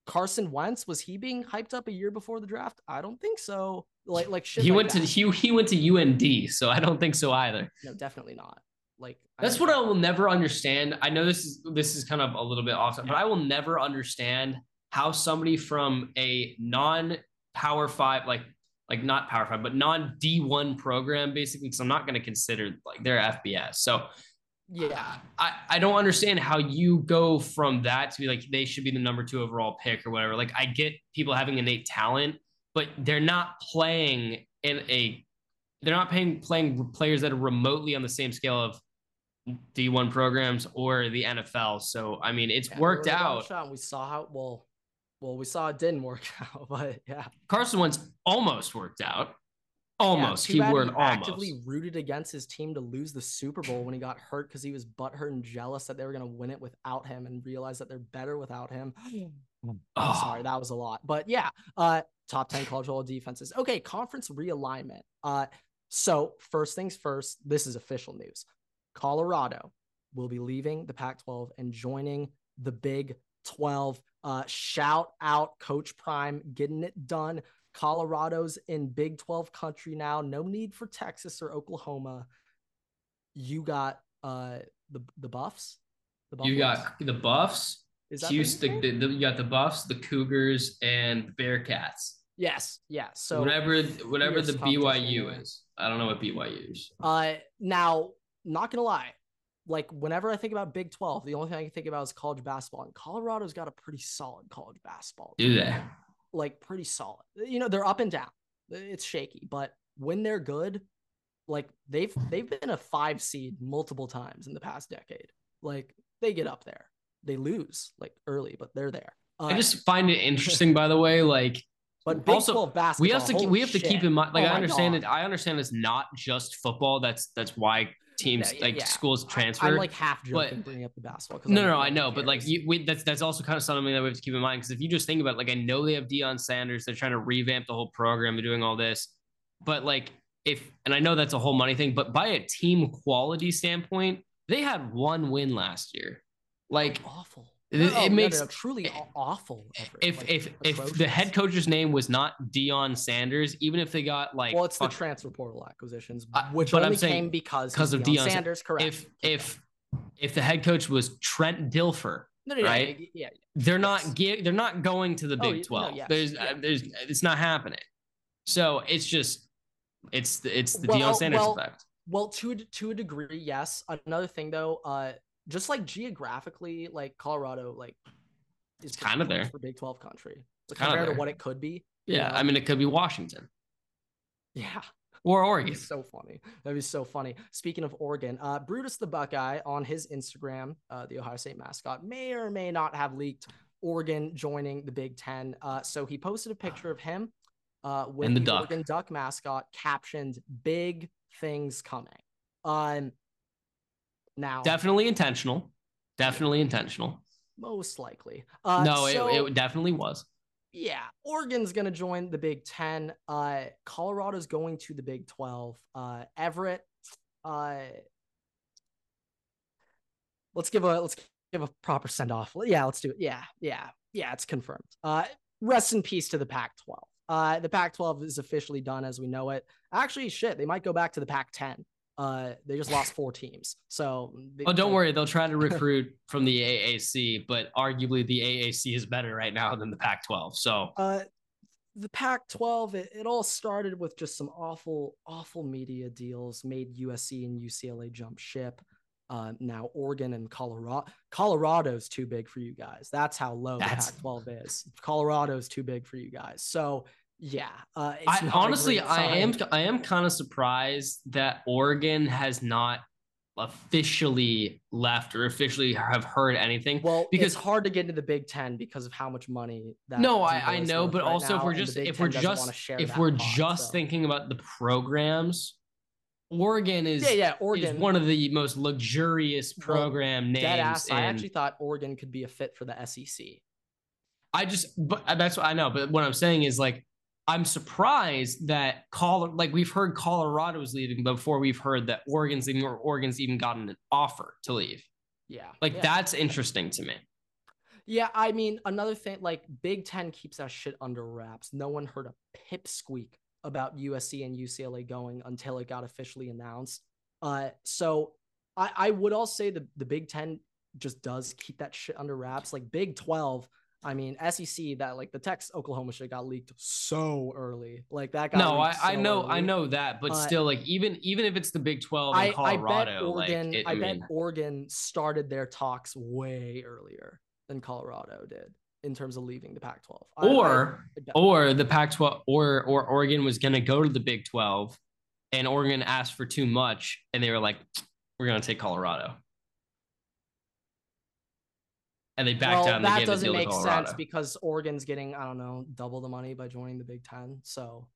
Carson Wentz was he being hyped up a year before the draft? I don't think so. Like like shit. He like went that. to he he went to UND, so I don't think so either. No, definitely not. Like that's I what I will never understand. I know this is this is kind of a little bit off, but I will never understand how somebody from a non power five like like not Power Five, but non D1 program, basically, because I'm not going to consider like their FBS. So yeah, I, I don't understand how you go from that to be like they should be the number two overall pick or whatever. Like I get people having innate talent, but they're not playing in a they're not paying playing players that are remotely on the same scale of D1 programs or the NFL. So I mean, it's yeah, worked out. We saw how well well, we saw it didn't work out, but yeah. Carson Wentz almost worked out. Almost. Yeah, Keyword he almost. actively rooted against his team to lose the Super Bowl when he got hurt because he was butthurt and jealous that they were going to win it without him and realized that they're better without him. Oh. Sorry, that was a lot. But yeah, uh, top 10 college football defenses. Okay, conference realignment. Uh, so, first things first, this is official news. Colorado will be leaving the Pac 12 and joining the Big 12. Uh, shout out Coach Prime getting it done. Colorado's in Big 12 country now. No need for Texas or Oklahoma. You got uh the the Buffs. The you got the Buffs. Is that Houston? The, the, you got the Buffs, the Cougars, and the Bearcats. Yes, yeah. So whatever whatever the BYU is, I don't know what BYU is. Uh, now not gonna lie, like whenever I think about Big 12, the only thing I can think about is college basketball. And Colorado's got a pretty solid college basketball. Do they? Like pretty solid. You know, they're up and down. It's shaky, but when they're good, like they've they've been a five seed multiple times in the past decade. Like they get up there. They lose like early, but they're there. Uh, I just find it interesting, by the way, like but Big also, 12 basketball, we have to we have shit. to keep in mind. Like oh I understand God. it. I understand it's not just football. That's that's why teams yeah, like yeah. schools transfer. I'm like half joking but, bringing up the basketball. No, no, no, I know, but like you, we, that's that's also kind of something that we have to keep in mind because if you just think about, it, like, I know they have Deion Sanders, they're trying to revamp the whole program, they're doing all this, but like if and I know that's a whole money thing, but by a team quality standpoint, they had one win last year. Like awful. It, no, it makes no, no, truly awful. If like, if atrocious. if the head coach's name was not Deion Sanders, even if they got like well, it's fuck, the transfer portal acquisitions, which uh, only came because because of Deion Sanders. Correct. If if if the head coach was Trent Dilfer, right? Yeah, yeah, they're yes. not ge- they're not going to the oh, Big oh, Twelve. Yes, there's yeah. uh, there's it's not happening. So it's just It's the it's the Well, Deion Sanders well, effect. Well, to a- to a degree, yes. Another thing though, uh, just like geographically, like Colorado, like is kinda there. for Big Twelve country It's kinda compared to what it could be. you Yeah, know? I mean it could be Washington yeah, or Oregon. so funny. That'd be so funny. Speaking of Oregon, uh, Brutus the Buckeye on his Instagram, uh, the Ohio State mascot, may or may not have leaked Oregon joining the Big Ten. Uh, so he posted a picture of him uh, with And the the, duck. Oregon Duck mascot, captioned "Big things coming." Um, now Definitely intentional. Definitely intentional. most likely. Uh, no, so, it, it definitely was. yeah, Oregon's going to join the Big Ten. Uh, Colorado's going to the Big Twelve. Uh, Everett. Uh, let's give a let's give a proper send off. Yeah, let's do it. Yeah, yeah, yeah. It's confirmed. Uh, rest in peace to the Pac-12. Uh, the Pac-12 is officially done as we know it. Actually, shit, they might go back to the Pac-10. Uh, they just lost four teams, so. they- Oh, don't worry. They'll try to recruit from the AAC, but arguably the AAC is better right now than the Pac 12. So Uh, the Pac-12, it, it all started with just some awful, awful media deals, made USC and UCLA jump ship. Uh, now Oregon and Colorado. Colorado's too big for you guys. That's how low That's- the Pac-12 is. Colorado's too big for you guys. So yeah, uh, I honestly, I am. I am kind of surprised that Oregon has not officially left or officially have heard anything. Well, because- it's hard to get into the Big Ten because of how much money that. no, I, I know, but right also if we're just if we're just if we're pot, just so. thinking about the programs, Oregon is yeah, yeah, Oregon is one of the most luxurious Well, program names. dead ass. I actually thought Oregon could be a fit for the SEC. I just, but uh, that's what I know. But what I'm saying is like, I'm surprised that Col like we've heard Colorado's leaving before we've heard that Oregon's leaving or Oregon's even gotten an offer to leave. Yeah, Like yeah. that's interesting to me. Yeah, I mean, another thing, like Big Ten keeps that shit under wraps. No one heard a pipsqueak about USC and UCLA going until it got officially announced. Uh, so I, I would all say the, the Big Ten just does keep that shit under wraps. Like Big 12, I mean, SEC, that like the Texas Oklahoma shit got leaked so early. Like that got No, I, leaked I so know, I know that, but Uh, still, like even even if it's the Big Twelve and I, I bet Oregon. like it, I, I, bet Oregon started their talks way earlier than Colorado did in terms of leaving the Pac-12. I- I- or or the Pac-12 or or Oregon was going to go to the Big 12 and Oregon asked for too much and they were like we're going to take Colorado. And they backed well, down that doesn't make sense because Oregon's getting I don't know double the money by joining the Big Ten. So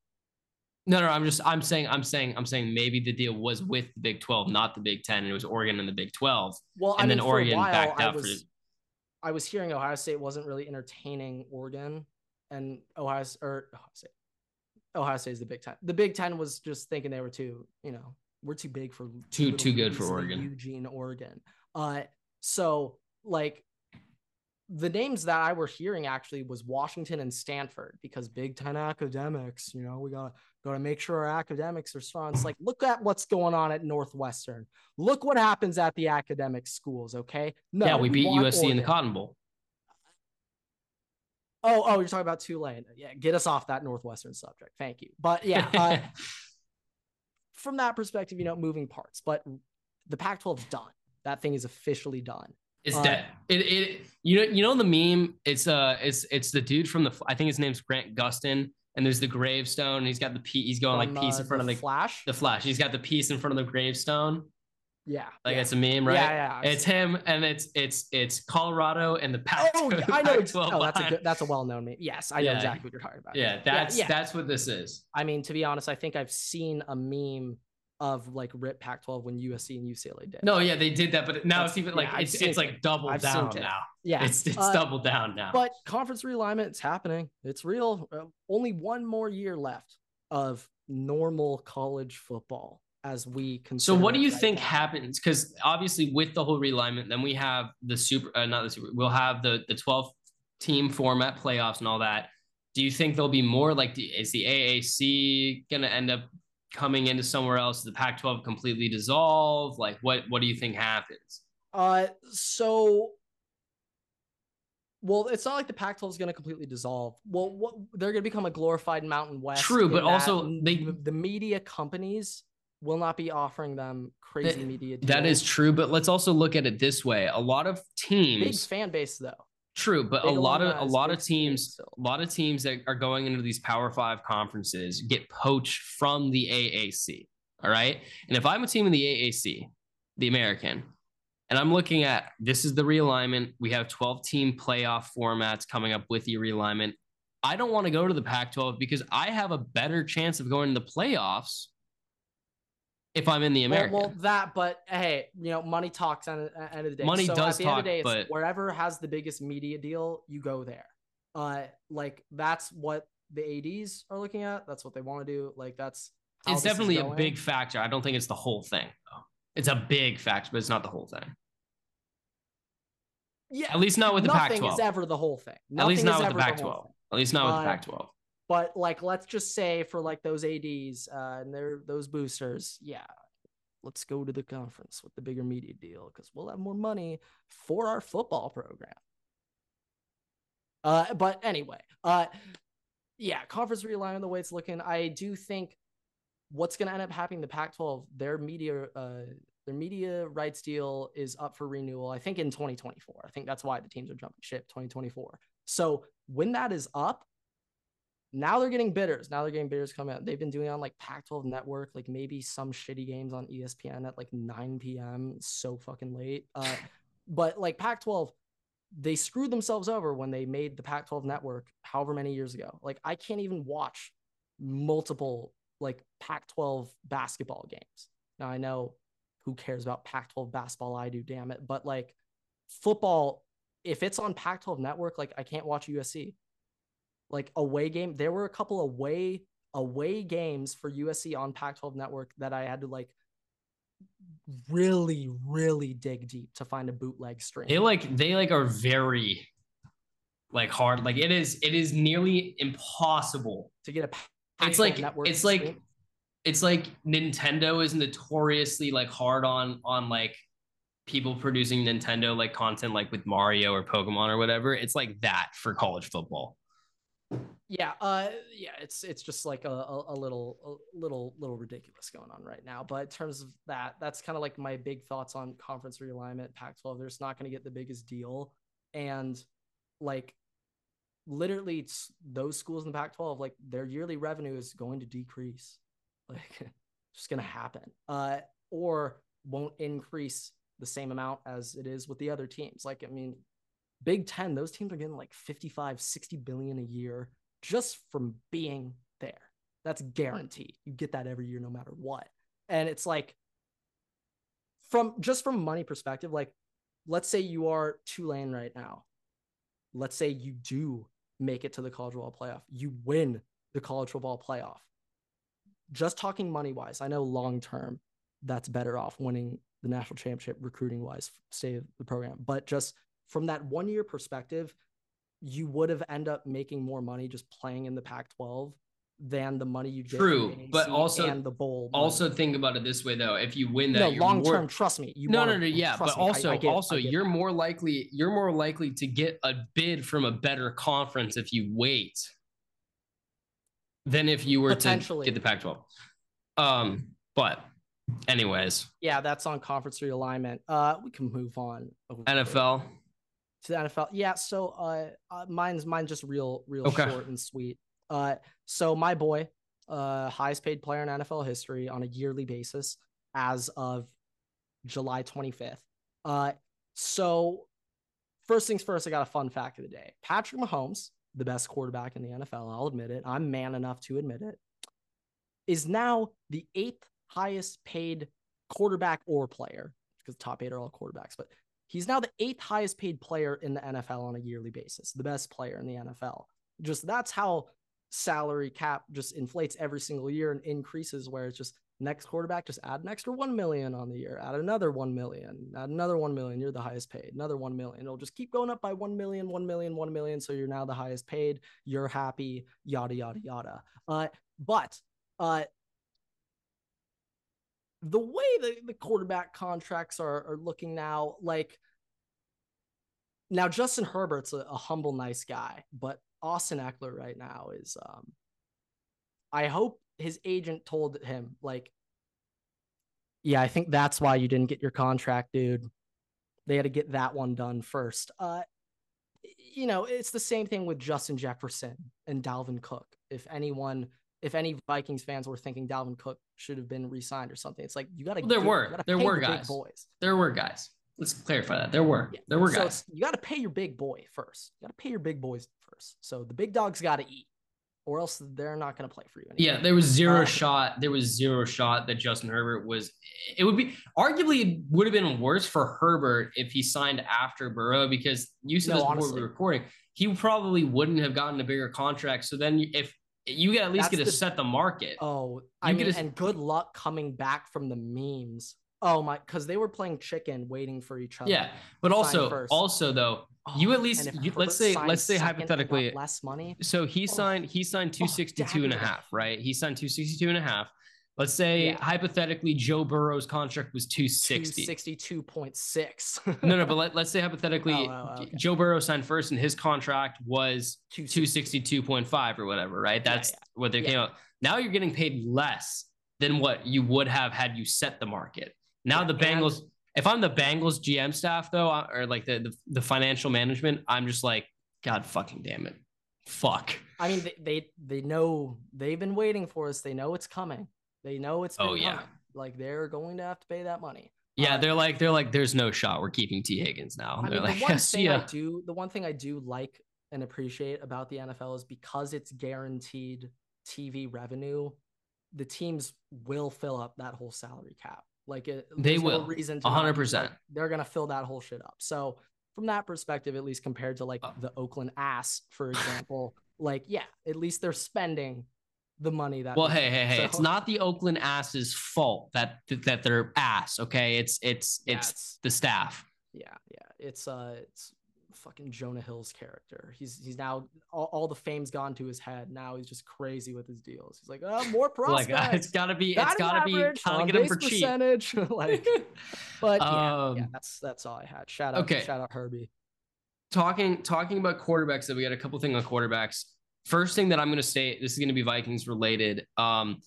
No, no, I'm just I'm saying I'm saying I'm saying maybe the deal was with the Big 12, not the Big 10 and it was Oregon and the Big 12. well, I And mean, then Oregon while, backed I out for- was, I was hearing Ohio State wasn't really entertaining Oregon, and Ohio or Ohio State, Ohio State is the Big Ten. The Big Ten was just thinking they were too, you know, we're too big for Too- too good for Oregon. Eugene, Oregon. Uh, so like the names that I were hearing actually was Washington and Stanford because Big Ten academics, you know, we gotta gotta make sure our academics are strong. It's like look at what's going on at Northwestern. Look what happens at the academic schools. Okay, no, yeah, we beat USC in the Cotton Bowl. Oh, oh, you're talking about Tulane. Yeah, get us off that Northwestern subject. Thank you. But yeah, uh, from that perspective, you know, moving parts. But the Pac-12 is done. That thing is officially done. It's Uh, that it, it you know you know the meme it's uh it's it's the dude from the I think his name's Grant Gustin and there's the gravestone and he's got the p he's going like piece uh, in front of the Flash. the flash he's got the piece in front of the gravestone yeah, like yeah. it's a meme right Yeah, yeah. It's him and it's it's it's Colorado and the Pac Oh, yeah, I know. Pac-12 Oh, that's a good. That's a well-known meme. Yes, I know exactly what you're talking about. yeah that's yeah. that's what this is I mean, to be honest, I think I've seen a meme of like Rip Pac-12 when USC and UCLA did. no yeah they did that but now That's- it's even like I've it's it's like doubled I've down now yeah, it's it's Uh, doubled down now But conference realignment, it's happening. It's real. Uh, only one more year left of normal college football as we So what do you right think now. happens? Because obviously with the whole realignment, then we have the super, uh, not the super. We'll have the the twelve team format playoffs and all that. Do you think there'll be more like the, is the AAC gonna end up coming into somewhere else? The Pac-12 completely dissolve? Like what what do you think happens? Uh, so Well, it's not like the Pac-12 is going to completely dissolve. Well, what they're going to become a glorified Mountain West. True, but also they- the media companies will not be offering them crazy That- media. That is true, but let's also look at it this way. A lot of teams, big fan base though. True, but a lot of a lot of teams, a lot of teams that are going into these Power Five conferences get poached from the AAC. All right, and if I'm a team in the AAC, the American, and I'm looking at this is the realignment. We have 12 team playoff formats coming up with the realignment. I don't want to go to the Pac-12 because I have a better chance of going to the playoffs if I'm in the Well, American. well, that, but hey, you know, money talks at the end of the day. Money so does at the end of talk, the day, it's but- wherever has the biggest media deal, you go there. Uh, like that's what the ads are looking at. That's what they want to do. Like that's it's definitely a big factor. I don't think it's the whole thing. Though. It's a big factor, but it's not the whole thing. Yeah, At least not with the nothing Pac-12. Nothing is ever the whole thing. At least not with the ever Pac-12. thing. At least not with Uh, the Pac-12. But like, let's just say for like those ads uh, and they're those boosters, yeah, let's go to the conference with the bigger media deal because we'll have more money for our football program. Uh, but anyway, uh, yeah, conference realignment the way it's looking, I do think what's going to end up happening the Pac-12, their media, uh, their media rights deal is up for renewal. I think in 2024. I think that's why the teams are jumping ship 2024. So when that is up, now they're getting bidders. Now they're getting bidders coming out. They've been doing on like Pac-12 Network, like maybe some shitty games on ESPN at like 9 p.m. So fucking late. Uh, but like Pac-12, they screwed themselves over when they made the Pac-12 Network however many years ago. Like I can't even watch multiple like Pac-12 basketball games. Now I know who cares about Pac-12 basketball? I do, damn it. But like football, if it's on Pac-12 Network, like I can't watch USC like away game. There were a couple of away away games for USC on Pac-12 network that I had to like really really dig deep to find a bootleg stream. They like they like are very like hard. Like it is it is nearly impossible. to get a It's Pac-12 like network it's like it's like Nintendo is notoriously like hard on on like people producing Nintendo like content like with Mario or Pokemon or whatever. It's like that for college football. Yeah, uh yeah, it's it's just like a, a, a little a little little ridiculous going on right now. But in terms of that, that's kind of like my big thoughts on conference realignment, Pac-12. They're just not going to get the biggest deal and like literally it's those schools in the Pac-12 like their yearly revenue is going to decrease. Like it's just going to happen. Uh or won't increase the same amount as it is with the other teams. Like I mean Big 10, those teams are getting like 55, 60 billion a year just from being there. That's guaranteed. You get that every year no matter what. And it's like from just from money perspective, like let's say you are Tulane right now. Let's say you do make it to the college football playoff. You win the college football playoff. Just talking money wise, I know long term that's better off winning the national championship recruiting wise, of the program. But just from that one year perspective, you would have end up making more money just playing in the Pac-12 than the money you get. True, but also- and the bowl. money. Also think about it this way though. If you win that, no long more- term. Trust me. you no, no, no, yeah, but me, also, I, I get, also, you're that. more likely, you're more likely to get a bid from a better conference if you wait than if you were to get the Pac-12. Um, but anyways, yeah, that's on conference realignment. Uh, we can move on. NFL. To the NFL. Yeah, so uh, uh mine's mine just real real Okay. short and sweet. Uh so my boy, uh highest paid player in NFL history on a yearly basis as of July 25th. Uh so first things first, I got a fun fact of the day. Patrick Mahomes, the best quarterback in the NFL, I'll admit it. I'm man enough to admit it. Is now the eighth highest paid quarterback or player because top eight are all quarterbacks, but He's now the eighth highest paid player in the NFL on a yearly basis, the best player in the NFL. Just that's how salary cap just inflates every single year and increases where it's just next quarterback just add an extra 1 million on the year add another 1 million add another 1 million you're the highest paid another 1 million it'll just keep going up by 1 million 1 million 1 million so you're now the highest paid you're happy yada yada yada uh but uh the way the, the quarterback contracts are, are looking now, like now Justin Herbert's a, a humble, nice guy, but Austin Ekeler right now is. um I hope his agent told him like, yeah, I think that's why you didn't get your contract, dude. They had to get that one done first. Uh, you know, it's the same thing with Justin Jefferson and Dalvin Cook. If anyone, if any Vikings fans were thinking Dalvin Cook should have been re-signed or something, it's like you got to. Well, there were there were guys. boys. There were guys. Let's clarify that there were Yeah. there were So guys. you got to pay your big boy first. You got to pay your big boys first. So the big dogs got to eat, or else they're not going to play for you. Anymore. Yeah, there was zero Uh, shot. There was zero shot that Justin Herbert was. It would be arguably it would have been worse for Herbert if he signed after Burrow because you said No, this before honestly. we were recording. He probably wouldn't have gotten a bigger contract. So then, if you get at least That's get to the- set the market, Oh, I You mean, could and good luck coming back from the memes. Oh my, because they were playing chicken, waiting for each other. yeah. But also, first. also though, Oh, you at least you, let's say let's say second and got hypothetically less money. So he Oh. signed he signed 262 and a half, right? He signed 262 and a half. Let's say Yeah. hypothetically Joe Burrow's contract was 260. Sixty-two point six. No, no, but let, let's say hypothetically oh, oh, oh, okay. Joe Burrow signed first and his contract was 260. 262.5 or whatever, right? That's yeah. what they Yeah. came out. Now you're getting paid less than what you would have had you set the market. Now Yeah, the and- Bengals, if I'm the Bengals GM staff though, or like the, the the financial management, I'm just like, God fucking damn it. Fuck. I mean, they, they they know they've been waiting for us. They know it's coming. They know it's. Oh, yeah. coming. Like they're going to have to pay that money. Yeah, Uh, they're like they're like there's no shot we're keeping Tee Higgins now. I They're mean, like the one thing I do, the one thing I do like and appreciate about the NFL is because it's guaranteed TV revenue, the teams will fill up that whole salary cap. Like it, They there's no will, reason one hundred percent. They're gonna fill that whole shit up. So from that perspective, at least compared to like Uh. the Oakland ass, for example, like yeah, at least they're spending the money that. Well, hey, hey, hey! It's not the Oakland ass's fault that that they're ass. Okay, it's it's Yeah, it's it's- the staff. Yeah, yeah. It's uh it's fucking Jonah Hill's character. He's he's now all, all the fame's gone to his head. Now he's just crazy with his deals. He's like, oh, more Like prospects. uh, it's gotta be it's gotta be average, kind of get him for cheap. percentage. like, but yeah, yeah, Um, that's that's all I had. Shout out, okay. shout out Herbie. talking talking about quarterbacks that we got a couple things on quarterbacks first thing that i'm going to say this is going to be vikings related. Um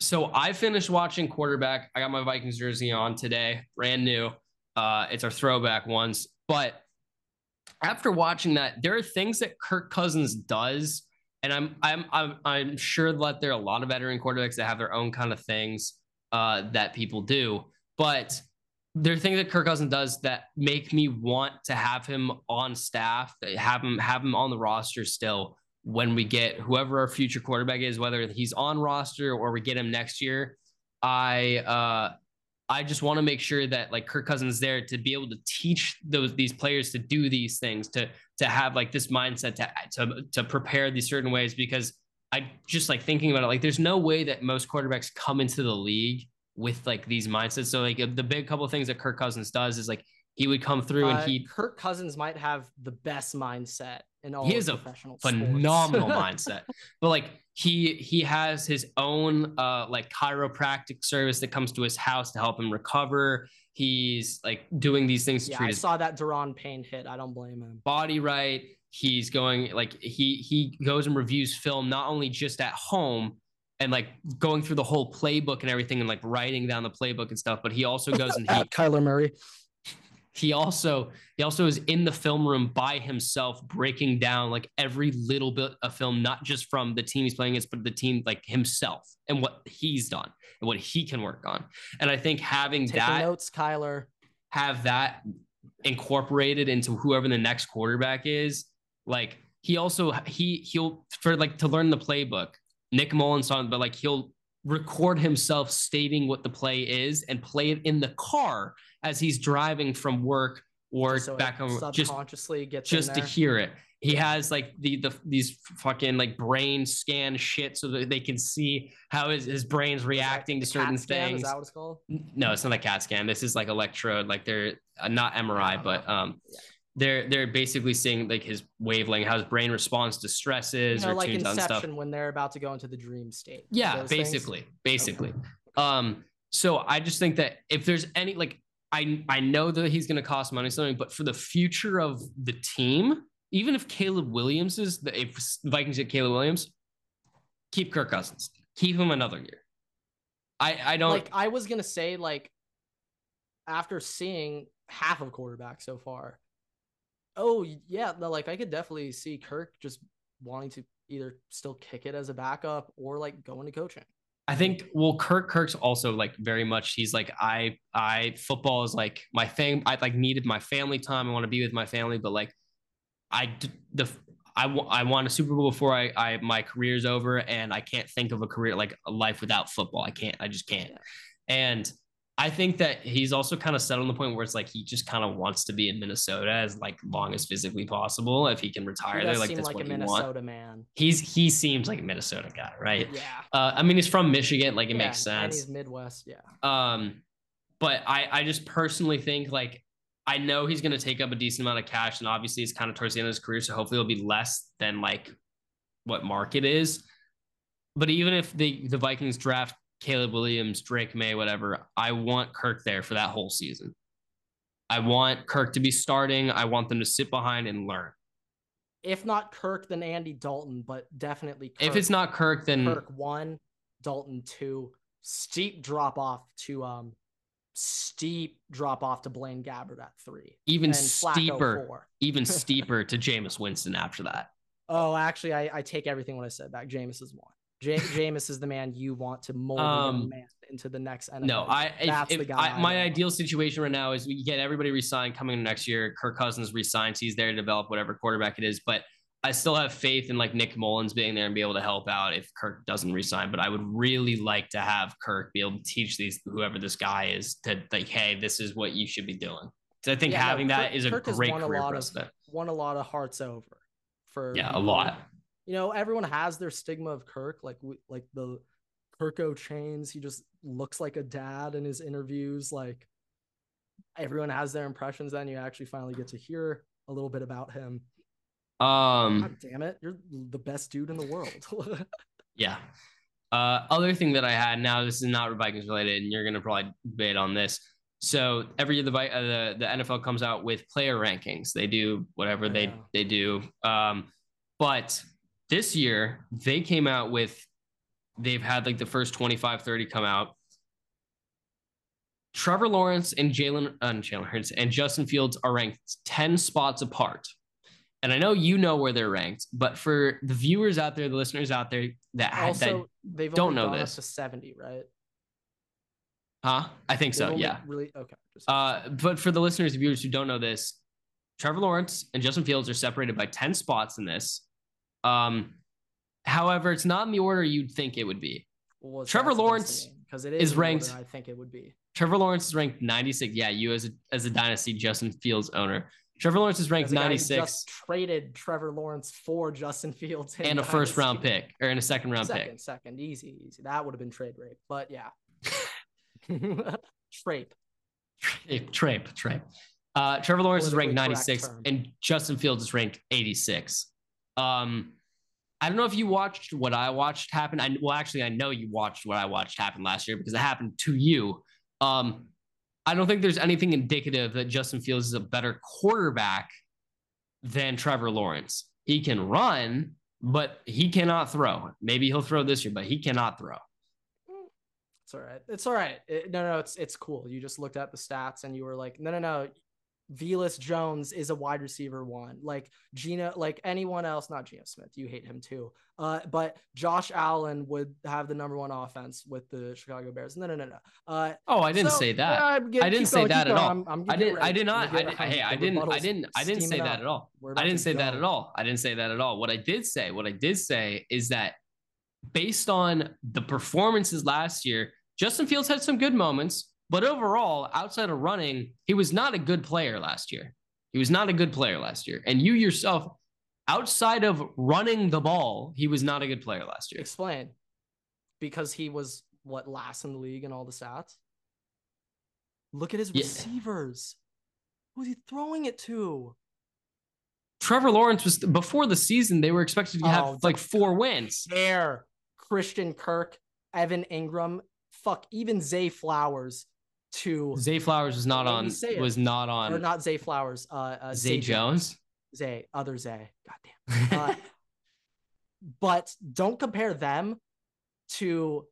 so i finished watching quarterback. I got my vikings jersey on today brand new. Uh it's our throwback ones but after watching that there are things that kirk cousins does and i'm i'm i'm, I'm sure that there are a lot of veteran quarterbacks that have their own kind of things uh that people do. But there are things that Kirk Cousins does that make me want to have him on staff, have him have him on the roster still when we get whoever our future quarterback is, whether he's on roster or we get him next year. I uh I just want to make sure that like Kirk Cousins there to be able to teach those these players to do these things, to to have like this mindset to to to prepare these certain ways because I just like thinking about it, like there's no way that most quarterbacks come into the league with like these mindsets. So like the big couple of things that Kirk Cousins does is like he would come through Uh, and he Kirk Cousins might have the best mindset in all He has a phenomenal mindset. But like he he has his own uh like chiropractic service that comes to his house to help him recover. He's like doing these things to Yeah, I saw that Duran Payne hit. I don't blame him. body right. He's going like he he goes and reviews film not only just at home and like going through the whole playbook and everything and like writing down the playbook and stuff, but he also goes and he Kyler Murray. He also he also is in the film room by himself breaking down like every little bit of film not just from the team he's playing against but the team like himself and what he's done and what he can work on and i think having Taking that notes, Kyler. have that incorporated into whoever the next quarterback is like he also he he'll for like to learn the playbook nick mullens on but like he'll record himself stating what the play is and play it in the car as he's driving from work or just so back home just gets just to hear it he has like the the these fucking like brain scan shit so that they can see how his, his brain's reacting to certain scan, things Is that what it's called? no, it's not a CAT scan. This is like electrode, like they're uh, not MRI, but um, Yeah. they're they're basically seeing like his wavelength, how his brain responds to stresses You know, or like tunes on stuff. Inception when they're about to go into the dream state. Yeah, Those things? basically, basically. Um, so I just think that if there's any like, I I know that he's going to cost money something, but for the future of the team, even if Caleb Williams is the if Vikings get Caleb Williams, keep Kirk Cousins, keep him another year. I I don't like. I was gonna say like after seeing half of quarterback so far. Oh yeah, like I could definitely see Kirk just wanting to either still kick it as a backup or like go into coaching. I think well, Kirk Kirk's also like very much. He's like I I football is like my thing. I like needed my family time. I want to be with my family, but like I the I, w- I want a Super Bowl before I, I my career's over, and I can't think of a career like a life without football. I can't. I just can't. And I think that he's also kind of set on the point where it's like he just kind of wants to be in Minnesota as like long as physically possible. If he can retire He there, like that's like what a he Minnesota man. He's he seems like a Minnesota guy, right? Yeah, Uh, I mean, he's from Michigan, like it Yeah, makes And sense. he's Midwest. Yeah. Um, but I I just personally think like I know he's going to take up a decent amount of cash, and obviously it's kind of towards the end of his career, so hopefully it'll be less than like what market is. But even if the the Vikings draft Caleb Williams, Drake Maye, whatever, I want Kirk there for that whole season. I want Kirk to be starting. I want them to sit behind and learn. If not Kirk, then Andy Dalton, but definitely Kirk. If it's not Kirk, then Kirk one, Dalton two, steep drop off to um steep drop off to Blaine Gabbert at three. even steeper, even steeper to Jameis Winston after that. Oh, actually, I, I take everything what I said back. Jameis is one. J- Jameis is the man you want to mold Um, into the next NFL. No, I That's if the guy. I, my want. ideal situation right now is we get everybody resigned coming next year. Kirk Cousins resigns. He's there to develop whatever quarterback it is. But I still have faith in like Nick Mullens being there and be able to help out if Kirk doesn't resign. But I would really like to have Kirk be able to teach these whoever this guy is to like, hey, this is what you should be doing. Because I think Yeah, no, having that Kirk- is a Kirk great won a career lot of- won a lot of hearts over. For Yeah, a lot. You know, everyone has their stigma of Kirk, like we, like the Kirko Chainz. He just looks like a dad in his interviews. Like everyone has their impressions. Then you actually finally get to hear a little bit about him. Um, God damn it, you're the best dude in the world. Yeah. Uh, other thing that I had now, this is not Vikings related, and you're gonna probably debate on this. So every year the uh, the the NFL comes out with player rankings. They do whatever they they do. Um, but this year they came out with they've had like the first 25, 30 come out. Trevor Lawrence and Jalen uh, Jalen Hurts and Justin Fields are ranked 10 spots apart. And I know you know where they're ranked, but for the viewers out there, the listeners out there that that also, they've don't know this. to seventy, right? Huh? I think They've so. Yeah. Really? Okay. Uh, but for the listeners and viewers who don't know this, Trevor Lawrence and Justin Fields are separated by 10 spots in this. Um, however, it's not in the order you'd think it would be. Well, Trevor Lawrence because it is order ranked- I think it would be. Trevor Lawrence is ranked 96. Yeah, you as a, as a dynasty Justin Fields owner. Trevor Lawrence is ranked As a guy who 96 Just traded Trevor Lawrence for Justin Fields and a first round pick or in a second round second, pick. second, easy, easy. That would have been trade rape, but yeah. Trape. Trape, Trape, Trape. Uh, Trevor Lawrence is ranked 96 term. and Justin Fields is ranked 86. Um, I don't know if you watched what I watched happen. I well, actually, I know you watched what I watched happen last year because it happened to you. Um, I don't think there's anything indicative that Justin Fields is a better quarterback than Trevor Lawrence. He can run, but he cannot throw. Maybe he'll throw this year, but he cannot throw. It's all right. It's all right. It- no, no, it's it's cool. You just looked at the stats and you were like, no, no, no. Velus Jones is a wide receiver one. Like Gina, like anyone else, not Geno Smith. You hate him too. Uh, but Josh Allen would have the number one offense with the Chicago Bears. No, no, no, no. Uh, Oh, I didn't so- say that. Uh, get- I didn't say going, that at all. I'm, I'm I didn't. I did not. I, did, hey, I didn't. I didn't. I didn't say that at all. I didn't say that at all. I didn't say that at all. What I did say, what I did say is that based on the performances last year, Justin Fields had some good moments, but overall, outside of running, he was not a good player last year. He was not a good player last year. And you yourself, outside of running the ball, he was not a good player last year. Explain. Because he was what last in the league in all the stats. Look at his Yeah. receivers. Who's he throwing it to? Trevor Lawrence was before the season, they were expected to have Oh, like four wins. There, Christian Kirk, Evan Engram, fuck, even Zay Flowers to Zay Flowers was not on. Was not on or not Zay Flowers, uh, uh Zay Jones. Zay, other Zay. Goddamn. Uh, but don't compare them to.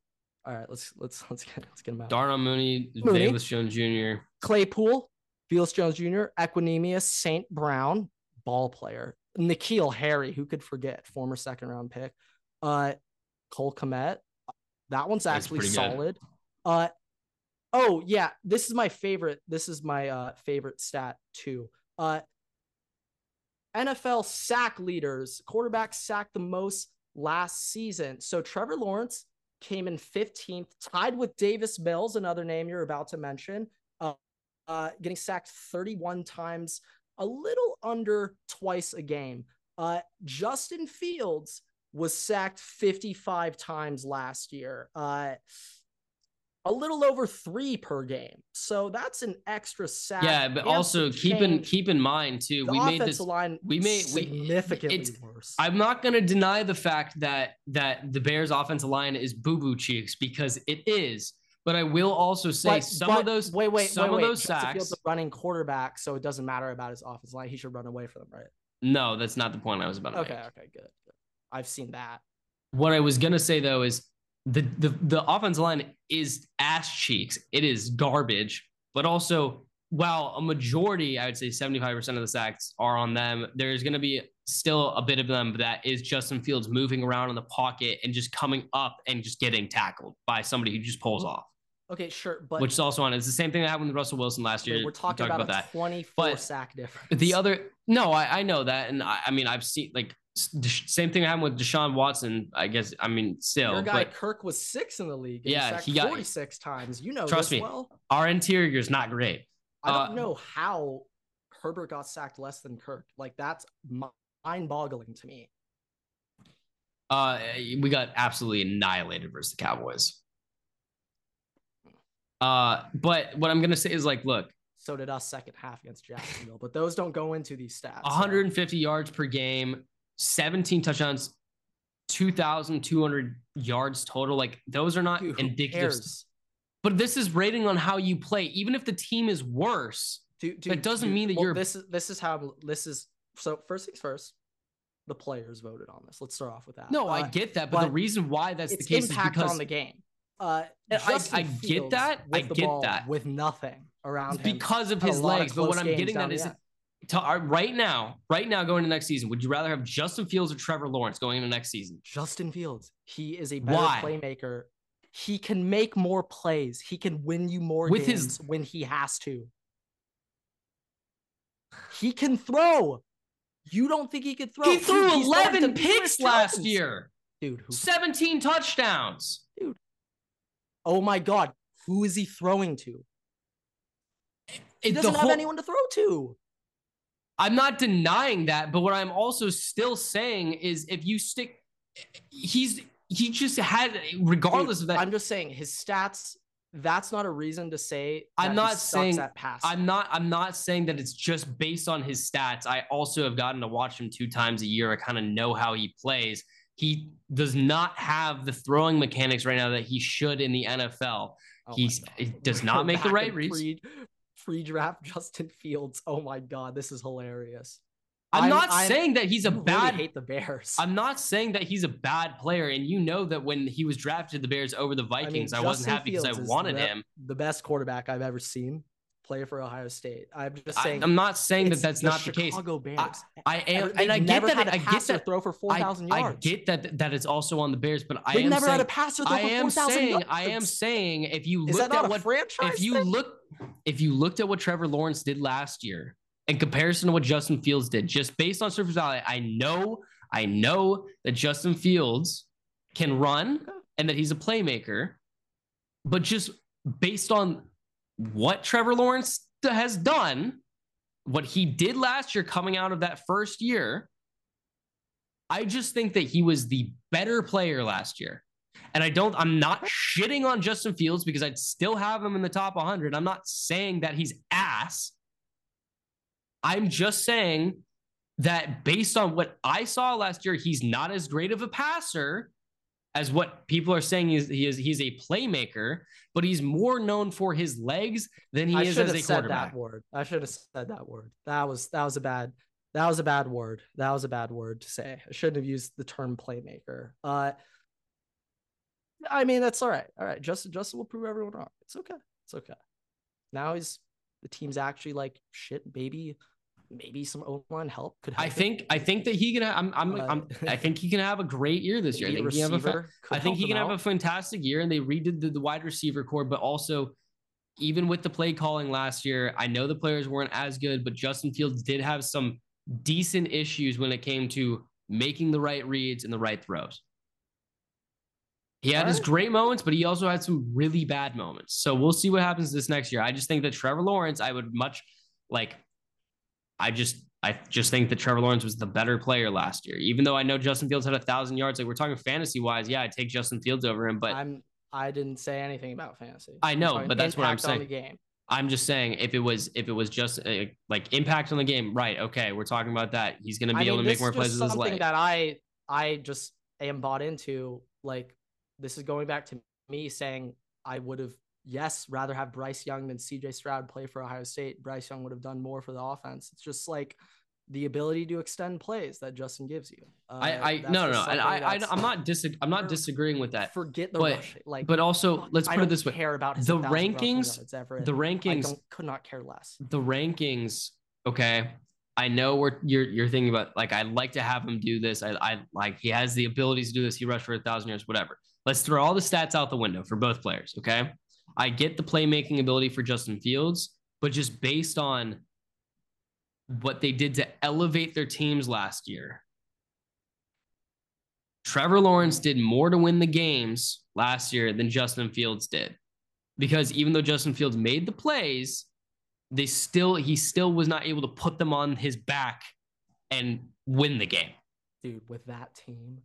All right, let's let's let's get let's get them out. Darnell Mooney, Mooney. Bayless Jones Jr. Claypool, Felix Jones Jr., Equanimeous, St. Brown, ball player, N'Keal Harry, who could forget, former second round pick, uh, Cole Kmet. That one's actually pretty good. solid. Uh, oh yeah, this is my favorite. This is my uh favorite stat too. Uh, NFL sack leaders, quarterbacks sacked the most last season. So Trevor Lawrence came in 15th, tied with Davis Mills, another name you're about to mention, uh, uh, getting sacked 31 times, a little under twice a game. Uh, Justin Fields was sacked 55 times last year. A little over three per game. So that's an extra sack. Yeah, but also keep in keep in mind too. the we made this. line we made- we- significantly it's- worse. I'm not going to deny the fact that that the Bears' offensive line is boo boo cheeks because it is. But I will also say But- some but of those wait, wait, wait. some wait, of those sacks. Fields a running quarterback, so it doesn't matter about his offensive line. He should run away from them, right? No, that's not the point I was about to Okay, make. okay, good, good. I've seen that. What I was gonna say though is the the the offensive line is ass cheeks. It is garbage. But also, while a majority, I would say 75% of the sacks are on them, there's gonna be still a bit of them that is Justin Fields moving around in the pocket and just coming up and just getting tackled by somebody who just pulls off. Okay, sure, but which is also on. It's the same thing that happened with Russell Wilson last year. we're We talking talked about, a 24 But sack difference. The other, no, I, I know that, and I, I mean, I've seen like same thing happened with Deshaun Watson. I guess, I mean, still, Your guy but Kirk was six in the league. Yeah, sacked he got- 46 times. You know Trust me. well. our interior is not great. I don't uh, know how Herbert got sacked less than Kirk. Like that's mind-boggling to me. Uh, we got absolutely annihilated versus the Cowboys. Uh, but what I'm gonna say is like, look, So did us second half against Jacksonville, but those don't go into these stats. so- 150 yards per game, 17 touchdowns, 2,200 yards total. Like those are not Dude, indicative. But this is rating on how you play. Even if the team is worse, Dude, That doesn't mean that well, you're- This is this is how this is. So first things first, the players voted on this. Let's start off with that. no, I Uh, get that. But, the reason why that's the case is because on the game. Uh, I- I get that. I get that. with nothing around it's him. because of his legs. But what I'm getting at is. To, right now, right now going to next season, would you rather have Justin Fields or Trevor Lawrence going into next season? Justin Fields. He is a better Why? playmaker. He can make more plays. He can win you more With games his- when he has to. He can throw. You don't think he could throw? he threw to 11 picks last year, Dude, who 17 touchdowns. Dude. Oh my God. Who is he throwing to? He doesn't have anyone to throw to. I'm not denying that, but what I'm also still saying is if you stick, he's he just had regardless Dude, of that. I'm just saying his stats. That's not a reason to say. I'm not saying- that pass. I'm not I'm not saying that it's just based on his stats. I also have gotten to watch him two times a year. I kind of know how he plays. He does not have the throwing mechanics right now that he should in the NFL. Oh He's he does not make the right reads. Pre, pre-draft Justin Fields. Oh my God, this is hilarious. I'm, I'm- not I'm- saying that he's a You really bad hate the Bears. I'm not saying that he's a bad player, and you know that when he was drafted the Bears over the Vikings, I, wasn't Justin happy because I wanted the, him. The best quarterback I've ever seen play for Ohio State. I'm just saying. I, saying. am not saying that that's the not the case. Chicago Bears. I am, They've and I get that. I get that. throw for four I, thousand I get that that it's also on the Bears, but I They've am never saying, had a passer throw I for am four thousand saying, yards. I am saying, if you Is that at what franchise? if you thing? look if you looked at what Trevor Lawrence did last year in comparison to what Justin Fields did, just based on surface value, I know, I know that Justin Fields can run and that he's a playmaker, but just based on what Trevor Lawrence has done, what he did last year coming out of that first year, I just think that he was the better player last year. And I don't, I'm not shitting on Justin Fields because I'd still have him in the top 100. I'm not saying that he's ass. I'm just saying that based on what I saw last year, he's not as great of a passer as what people are saying is he is he's a playmaker, but he's more known for his legs than he I is should as have a said quarterback. that word. I should have said that word. That was that was a bad that was a bad word. That was a bad word to say. I shouldn't have used the term playmaker. Uh I mean that's all right. All right. Justin Justin will prove everyone wrong. It's okay. It's okay. Now he's the team's actually like shit, baby. Maybe some O line help could help. I think I think that he can. I'm I'm, Uh, I'm I think he can have a great year this year. I think, he can have a fa- I think he can have a fantastic year, and they redid the, the wide receiver core, but also even with the play calling last year, I know the players weren't as good, but Justin Fields did have some decent issues when it came to making the right reads and the right throws. He had his Alright. great moments, but he also had some really bad moments. So we'll see what happens this next year. I just think that Trevor Lawrence, I would much like, I just, I just think that Trevor Lawrence was the better player last year. Even though I know Justin Fields had a thousand yards, like we're talking fantasy wise, yeah, I take Justin Fields over him, but I'm I didn't say anything about fantasy. I know, but that's what I'm saying. the game. I'm just saying if it was if it was just uh, like impact on the game, right? Okay, we're talking about that. He's going to be I able to make more plays with his something that I I just am bought into. Like this is going back to me saying I would have yes rather have Bryce Young than C.J. Stroud play for Ohio State. Bryce Young would have done more for the offense. It's just like the ability to extend plays that Justin gives you. Uh, I I no no and I, I I'm not dis I'm not disagreeing with that. Forget the but- rush. Like, But also, let's put it this way: care about The rankings- ever. the rankings, could not care less. the rankings. Okay, I know we're you're you're thinking about like I'd like to have him do this. I I like he has the abilities to do this. He rushed for a thousand yards, whatever. Let's throw all the stats out the window for both players. Okay, I get the playmaking ability for Justin Fields, but just based on what they did to elevate their teams last year. Trevor Lawrence did more to win the games last year than Justin Fields did. Because even though Justin Fields made the plays, they still he still was not able to put them on his back and win the game. Dude, with that team,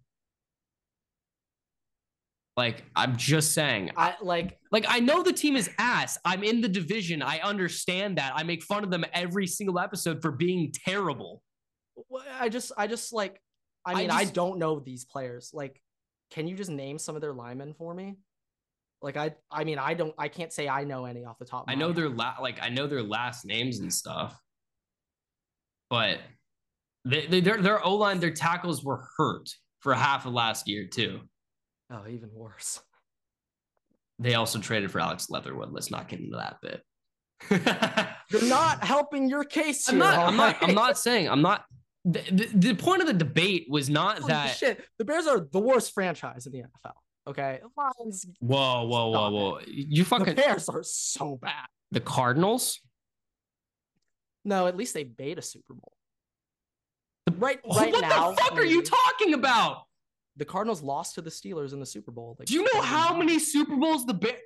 Like I'm just saying, I like like I know the team is ass. I'm in the division. I understand that. I make fun of them every single episode for being terrible. I just, I just like, I I mean, I, just- don't know these players. Like, can you just name some of their linemen for me? Like, I, I mean, I don't, I can't say I know any off the top. Of I know their la- like I know their last names and stuff, but they, they their their O line their tackles were hurt for half of last year too. Oh, even worse. They also traded for Alex Leatherwood. Let's not get into that bit. You're not helping your case I'm here. not. I'm not. I'm not saying. I'm not. The, the, the point of the debate was not Holy that. shit. The Bears are the worst franchise in the NFL. Okay, Lions. Whoa, whoa, whoa, whoa! You The fucking Bears are so bad. the Cardinals. No, at least they made a Super Bowl. Right, What right the now. fuck are you talking about? The Cardinals lost to the Steelers in the Super Bowl. Like, Do you know how many Super Bowls the Bears?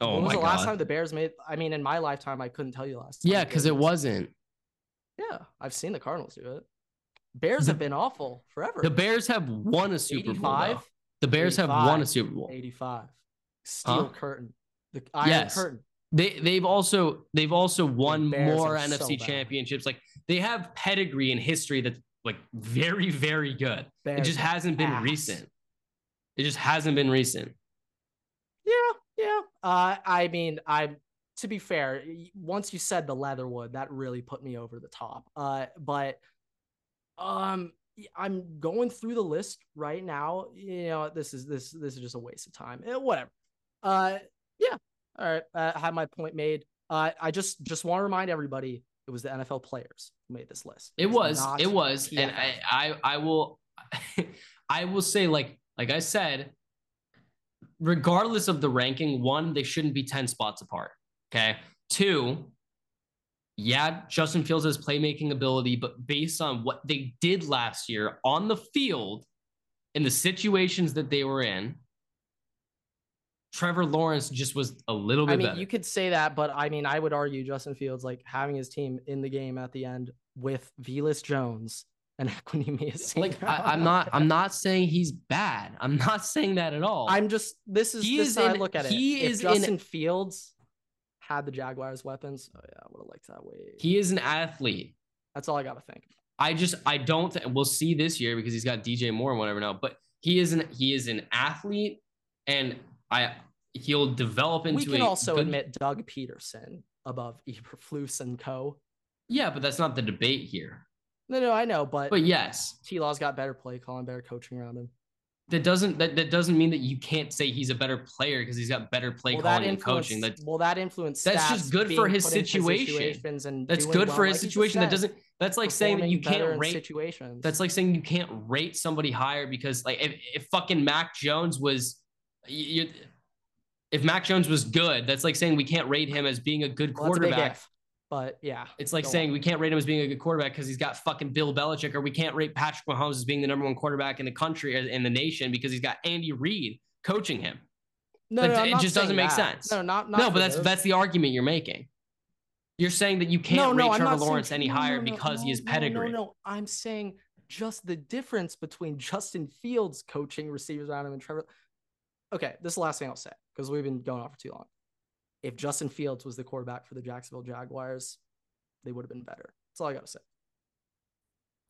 Oh when was my the god! last time the Bears made? I mean, in my lifetime, I couldn't tell you last. time yeah, because it wasn't. Yeah, I've seen the Cardinals do it. Bears The- have been awful forever. The Bears have won a Super Bowl. though. The Bears have won a Super Bowl. 85. Steel Huh? curtain. The Iron Yes. Curtain. They they've also they've also won Bears more are so NFC championships. Like they have pedigree and history that's like very very good. it just hasn't been recent. It just hasn't been recent. Yeah, yeah. Uh, I mean, I to be fair, once you said the Leatherwood, that really put me over the top. Uh, but um, I'm going through the list right now. You know, this is this this is just a waste of time. Eh, whatever. Uh, yeah. All right. I had my point made. Uh, I just just want to remind everybody it was the NFL players who made this list. It was not it was, and I I I will I will say like like I said, regardless of the ranking, one they shouldn't be ten spots apart. Okay, two. Yeah, Justin Fields has playmaking ability, but based on what they did last year on the field, in the situations that they were in, Trevor Lawrence just was a little bit I mean, better. you could say that, but I mean, I would argue Justin Fields like having his team in the game at the end with Velus Jones and Equanimeous. like I, I'm not I'm not saying he's bad. I'm not saying that at all. I'm just this is He this is how I in- look at it. he if is in- Justin Fields had the Jaguars weapons, oh yeah, I would have liked that way. he is an athlete. That's all I gotta think. I just I don't. Th- we'll see this year because he's got DJ Moore and whatever now. But he is an he is an athlete, and I he'll develop into. We can also good- admit Doug Pederson above Eberflus and Co. Yeah, but that's not the debate here. No, no, I know, but, But yes, T Law's got better play calling, better coaching around him. that doesn't that, that doesn't mean that you can't say he's a better player because he's got better play that calling and coaching. That well, that influence? That's just good for his situation. That's good well, for his like situation. That doesn't. That's like saying that you can't rate. situations. That's like saying you can't rate somebody higher because like if, if fucking Mac Jones was, you, if Mac Jones was good, that's like saying we can't rate him as being a good Well, a quarterback. if, but yeah, It's like saying on. we can't rate him as being a good quarterback because he's got fucking Bill Belichick, or we can't rate Patrick Mahomes as being the number one quarterback in the country or in the nation because he's got Andy Reid coaching him. no, no, it just doesn't saying make that. sense. No, not, not no, but that's those. that's the argument you're making. You're saying that you can't no, no, rate I'm Trevor not saying- Lawrence any higher no, no, because he no, no, pedigree. No, no, I'm saying just the difference between Justin Fields coaching receivers around him and Trevor. Okay, this is the last thing I'll say because we've been going on for too long. If Justin Fields was the quarterback for the Jacksonville Jaguars, they would have been better. That's all I gotta say.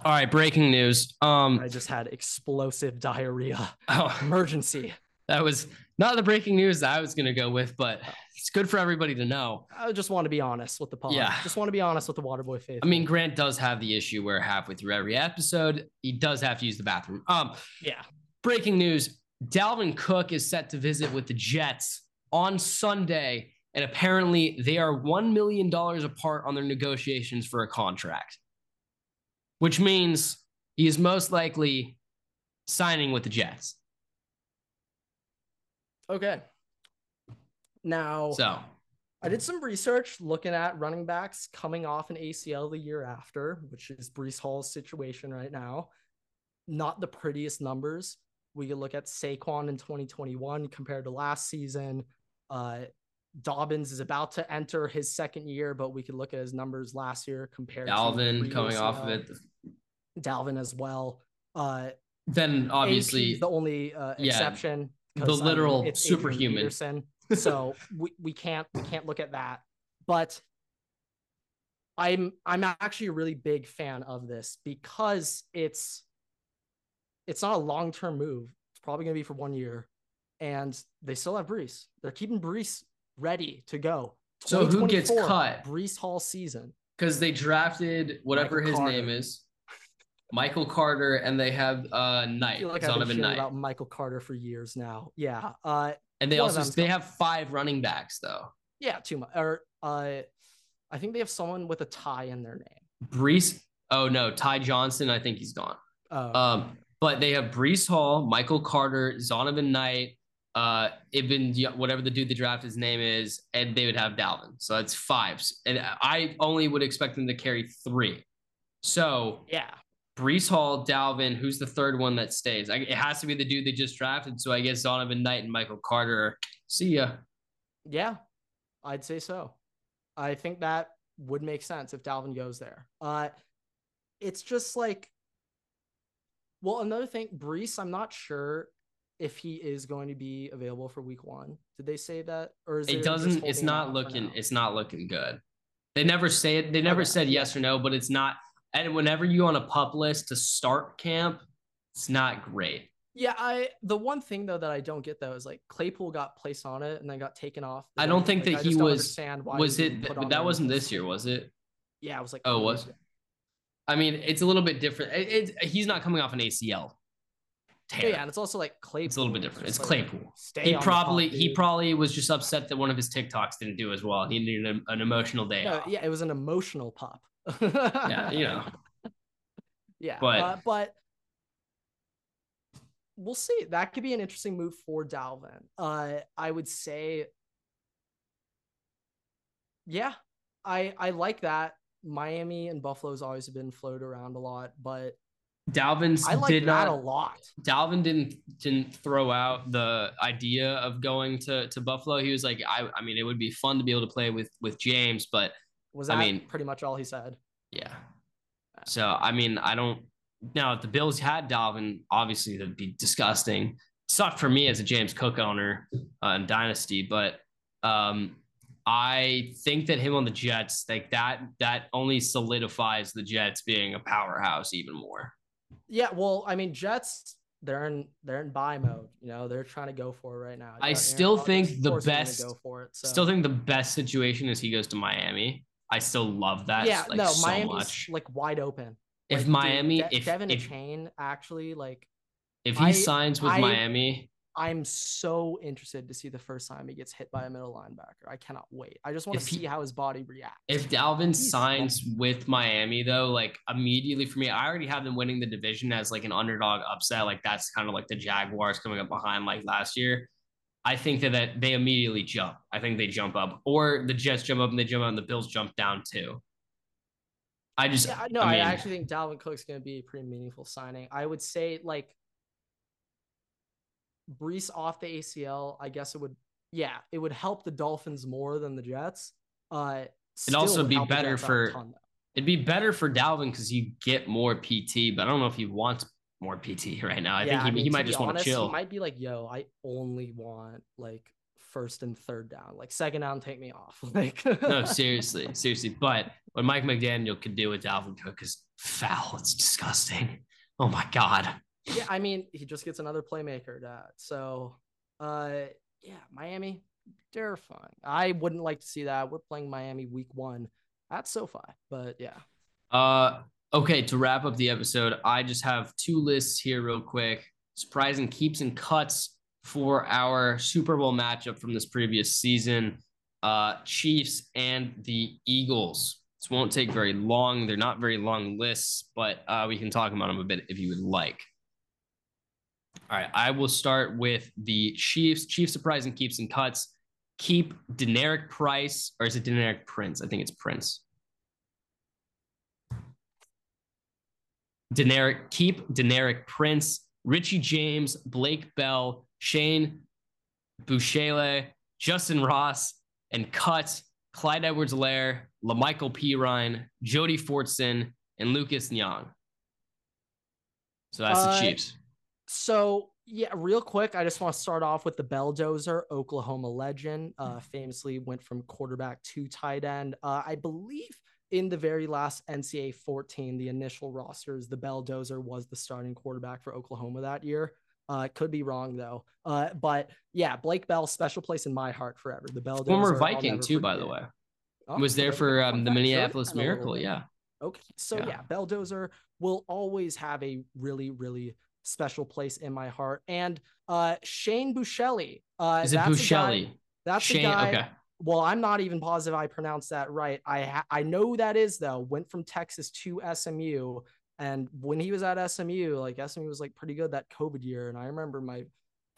All right, breaking news. Um, I just had explosive diarrhea oh, emergency. that was not the breaking news that I was gonna go with, but it's good for everybody to know. I just want to be honest with the pod. Yeah. Just want to be honest with the Waterboy faith. I mean, Grant does have the issue where halfway through every episode, he does have to use the bathroom. Um, yeah. breaking news: Dalvin Cook is set to visit with the Jets on Sunday, and apparently they are one million dollars apart on their negotiations for a contract, which means he is most likely signing with the Jets. Okay. Now, So I did some research looking at running backs coming off an ACL the year after, which is Breece Hall's situation right now. Not the prettiest numbers. We could look at Saquon in 2021 compared to last season. Uh, Dobbins is about to enter his second year, but we could look at his numbers last year compared Dalvin to coming off of it, Dalvin as well. Uh, then obviously the only uh, yeah, exception. the I mean, literal it's superhuman. So we, we can't we can't look at that. But I'm I'm actually a really big fan of this because it's it's not a long term move. It's probably gonna be for one year, and they still have Breece. They're keeping Breece ready to go. So who gets cut? Breece Hall season. because they drafted whatever Michael his Carter. name is, Michael Carter, and they have uh I Knight, feel like I've Donovan been Knight, about Michael Carter for years now. Yeah. Uh, and they also they have five running backs though. Yeah, too much. Or uh, I think they have someone with a tie in their name. Breece. Oh no, Ty Johnson. I think he's gone. Uh, Um, but they have Breece Hall, Michael Carter, Zonovan Knight, uh, Ibn, whatever the dude they draft his name is, and they would have Dalvin. So that's five. And I only would expect them to carry three. So yeah, Breece Hall, Dalvin, who's the third one that stays? I, it has to be the dude they just drafted. So I guess Zonovan Knight and Michael Carter. See ya. yeah, I'd say so. I think that would make sense if Dalvin goes there. Uh, it's just like, well, another thing, Breece. I'm not sure if he is going to be available for Week One. Did they say that, or is It doesn't. It's not looking. It's not looking good. They never say it. They never Okay, said yes or no, but it's not. And whenever you on a pup list to start camp, it's not great. Yeah, I the one thing though that I don't get though is like Claypool got placed on it and then got taken off. I don't bench. think Like, that I he was- Was it? that wasn't this year, was it? Yeah, it was like. Oh, was it? I mean, it's a little bit different. It, it, he's not coming off an ACL. Tear. yeah, and it's also like Claypool. It's a little bit different. just It's like, Claypool. He probably he probably was just upset that one of his TikToks didn't do as well. He needed an, an emotional day No, off. yeah, it was an emotional pop. Yeah, you know. Yeah, But- uh, but we'll see. That could be an interesting move for Dalvin. Uh, I would say, yeah, I I like that. Miami and Buffalo's always been floated around a lot, but Dalvin's I like did not. a lot. Dalvin didn't didn't throw out the idea of going to to Buffalo. He was like, I I mean, it would be fun to be able to play with with James, but Was that I mean- pretty much all he said? yeah. So I mean, I don't. Now, if the Bills had Dalvin, obviously that'd be disgusting. Sucked for me as a James Cook owner uh, in Dynasty, but um, I think that him on the Jets, like that, that only solidifies the Jets being a powerhouse even more. Yeah, well, I mean, Jets they're in they're in buy mode. You know, they're trying to go for it right now. I still think the best go for it. So. Still think the best situation is he goes to Miami. I still love that. Yeah, like, no, so Miami's much. like wide open. If like, Miami, dude, De- if Devin if, Chain actually like, if he I, signs with I, Miami, I'm so interested to see the first time he gets hit by a middle linebacker. I cannot wait. I just want to see he, how his body reacts. If Dalvin He's signs with Miami, though, like immediately for me, I already have them winning the division as like an underdog upset. Like that's kind of like the Jaguars coming up behind like last year. I think that, that they immediately jump. I think they jump up, or the Jets jump up and they jump up, and the Bills jump down too. I just yeah, no, I, mean, I actually think Dalvin Cook's going to be a pretty meaningful signing. I would say like Breece off the ACL, I guess it would, yeah, it would help the Dolphins more than the Jets. Uh, it'd also be better for ton, it'd be better for Dalvin because you get more PT, but I don't know if he wants more PT right now. I yeah, think he, I mean, he might just want to chill. He might be like, yo, I only want like first and third down. Like second down, take me off. Like no, seriously, seriously. But what Mike McDaniel could do with Dalvin Cook is foul. It's disgusting. Oh my god yeah, I mean, he just gets another playmaker. To, so, uh, yeah, Miami, they're fine. I wouldn't like to see that. We're playing Miami week one at SoFi, but yeah. Uh, okay. To wrap up the episode, I just have two lists here, real quick. Surprising keeps and cuts for our Super Bowl matchup from this previous season. Uh, Chiefs and the Eagles. This won't take very long. They're not very long lists, but uh, we can talk about them a bit if you would like. All right, I will start with the Chiefs. Chiefs surprising keeps and cuts. Keep Deneric Price, or is it Deneric Prince? I think it's Prince. Deneric, keep Deneric Prince, Richie James, Blake Bell, Shane Buechele, Justin Ross, and cut Clyde Edwards-Helaire, P. Ryan, Jody Fortson, and Lucas Niang. So that's uh, the Chiefs. So yeah, real quick, I just want to start off with the Belldozer, Oklahoma legend. Uh, famously went from quarterback to tight end. Uh, I believe in the very last NCAA 14, the initial rosters, the Belldozer was the starting quarterback for Oklahoma that year. Uh, could be wrong though. Uh, but yeah, Blake Bell, special place in my heart forever. The Belldozer, former Viking too, by the way, oh, was there for um, the Minneapolis Miracle. Yeah. Okay, so yeah. yeah, Belldozer will always have a really, really special place in my heart. And uh, Shane Buechele. Uh, Is it Buechele? That's Shane, the guy. Okay. Well, I'm not even positive I pronounced that right. I ha- I know who that is though. Went from Texas to SMU, and when he was at SMU, like SMU was like pretty good that COVID year. And I remember my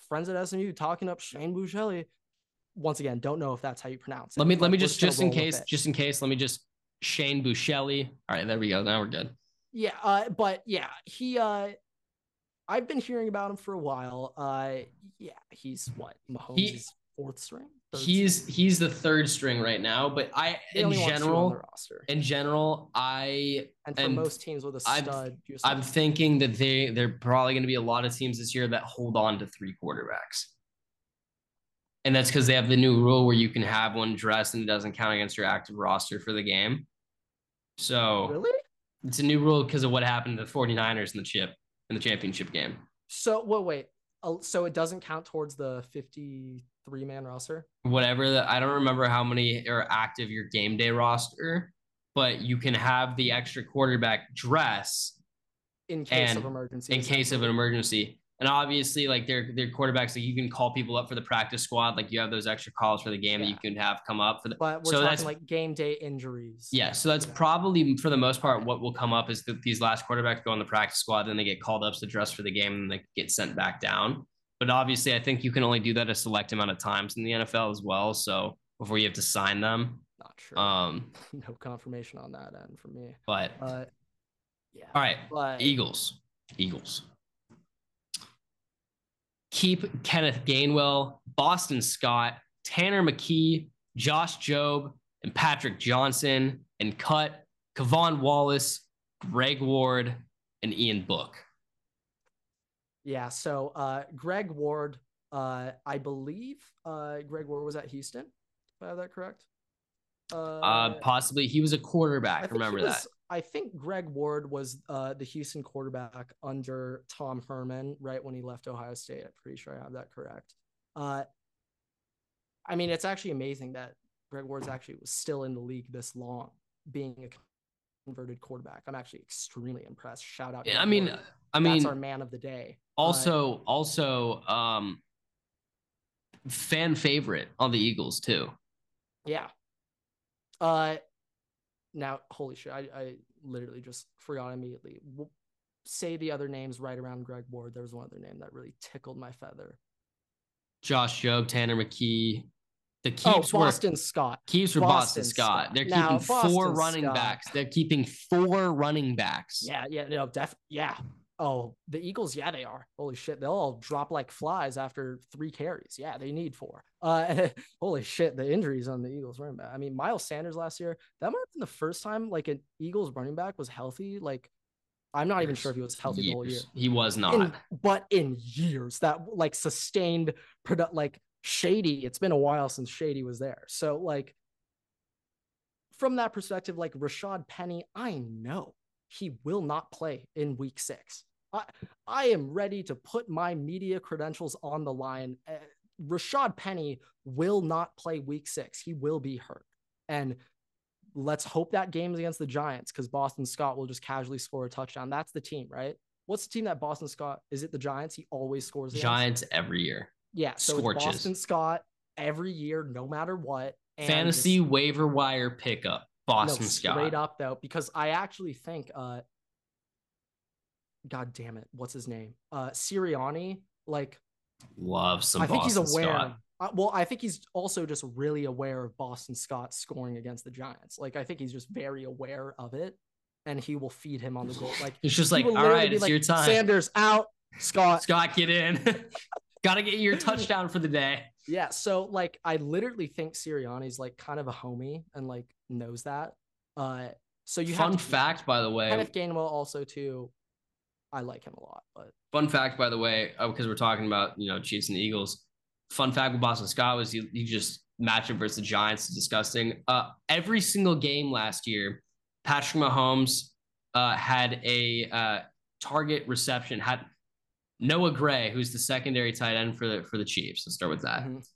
friends at SMU talking up Shane Buechele. Once again, don't know if that's how you pronounce it. Let me let me just just in case, just in case, let me just Shane Buechele. All right, there we go. Now we're good. Yeah, uh, but yeah, he uh I've been hearing about him for a while. Uh, yeah, he's what Mahomes' he, fourth string. He's string? he's the third string right now, but I in general in general I and for most teams with a stud, I'm, I'm thinking that they they're probably going to be a lot of teams this year that hold on to three quarterbacks. And that's because they have the new rule where you can have one dressed and it doesn't count against your active roster for the game. So really? It's a new rule because of what happened to the 49ers in the chip in the championship game. So well, wait. Uh, so it doesn't count towards the 53 man roster. Whatever. The, I don't remember how many are active your game day roster, but you can have the extra quarterback dress in case of emergency. In case of an emergency. And obviously, like their their quarterbacks, like you can call people up for the practice squad. Like you have those extra calls for the game yeah. that you can have come up for the. But we're so talking that's, like game day injuries. Yeah, so that's yeah. probably for the most part what will come up is that these last quarterbacks go on the practice squad, then they get called up to dress for the game, and they get sent back down. But obviously, I think you can only do that a select amount of times in the NFL as well. So before you have to sign them, not sure. Um, no confirmation on that end for me. But uh, yeah. All right, but, Eagles. Eagles keep Kenneth Gainwell, Boston Scott, Tanner McKee, Josh Jobe, and Patrick Johnson, and cut K'Von Wallace, Greg Ward, and Ian Book. Yeah. So uh, Greg Ward, uh, I believe uh, Greg Ward was at Houston. If I have that correct. Uh, Uh, possibly he was a quarterback. Remember was- that? I think Greg Ward was uh, the Houston quarterback under Tom Herman right when he left Ohio State. I'm pretty sure I have that correct. Uh, I mean, it's actually amazing that Greg Ward's actually was still in the league this long, being a converted quarterback. I'm actually extremely impressed. Shout out! Yeah, Greg I mean, Ward. I that's mean, our man of the day. also, also, um, fan favorite on the Eagles too. Yeah. Uh, now, holy shit! I, I literally just forgot immediately. Say the other names right around Greg Ward. There was one other name that really tickled my feather. Josh Jobe, Tanner McKee. The Oh, keeps were Boston Scott. keeps were Boston Boston Scott. Scott. They're Now, keeping four running Scott- backs. They're keeping four running backs. Yeah, yeah, no, def, yeah. Oh, the Eagles, yeah, they are. Holy shit, they'll all drop like flies after three carries. Yeah, they need four. Uh, holy shit, the injuries on the Eagles running back. I mean, Miles Sanders last year, that might have been the first time like an Eagles running back was healthy. Like, I'm not even sure if he was healthy the whole year. He was not. in, but in years that like sustained product like shady it's been a while since shady was there so like from that perspective like rashaad penny i know he will not play in week six i i am ready to put my media credentials on the line uh, rashaad penny will not play week six he will be hurt and let's hope that game is against the giants because boston scott will just casually score a touchdown that's the team right What's the team that Boston Scott? Is it the Giants? He always scores. Against? Giants every year. Yeah. So Scorches. Boston Scott every year, no matter what. and Fantasy waiver wire pickup. Boston no, Scott. Straight up though, because I actually think uh God damn it, what's his name? Uh Sirianni, like Love some I think he's aware. Scott. Uh, well, I think he's also just really aware of Boston Scott scoring against the Giants. Like I think he's just very aware of it and he will feed him on the goal. Like It's just like, all right, all literally right, it's like, your time. Sanders out, Scott. Scott, get in. Got to get your touchdown for the day. Yeah, so like I literally think Sirianni's like kind of a homie and like knows that. Uh so you Fun fact, by the way. Kenneth Gainwell also too. I like him a lot, but Fun fact, by the way, because we're talking about you know Chiefs and the Eagles. Fun fact with Boston Scott was he, he just matchup versus the Giants is disgusting. Uh, every single game last year, Patrick Mahomes uh, had a uh, target reception. Had Noah Gray, who's the secondary tight end for the for the Chiefs. Let's start with that. Mhm.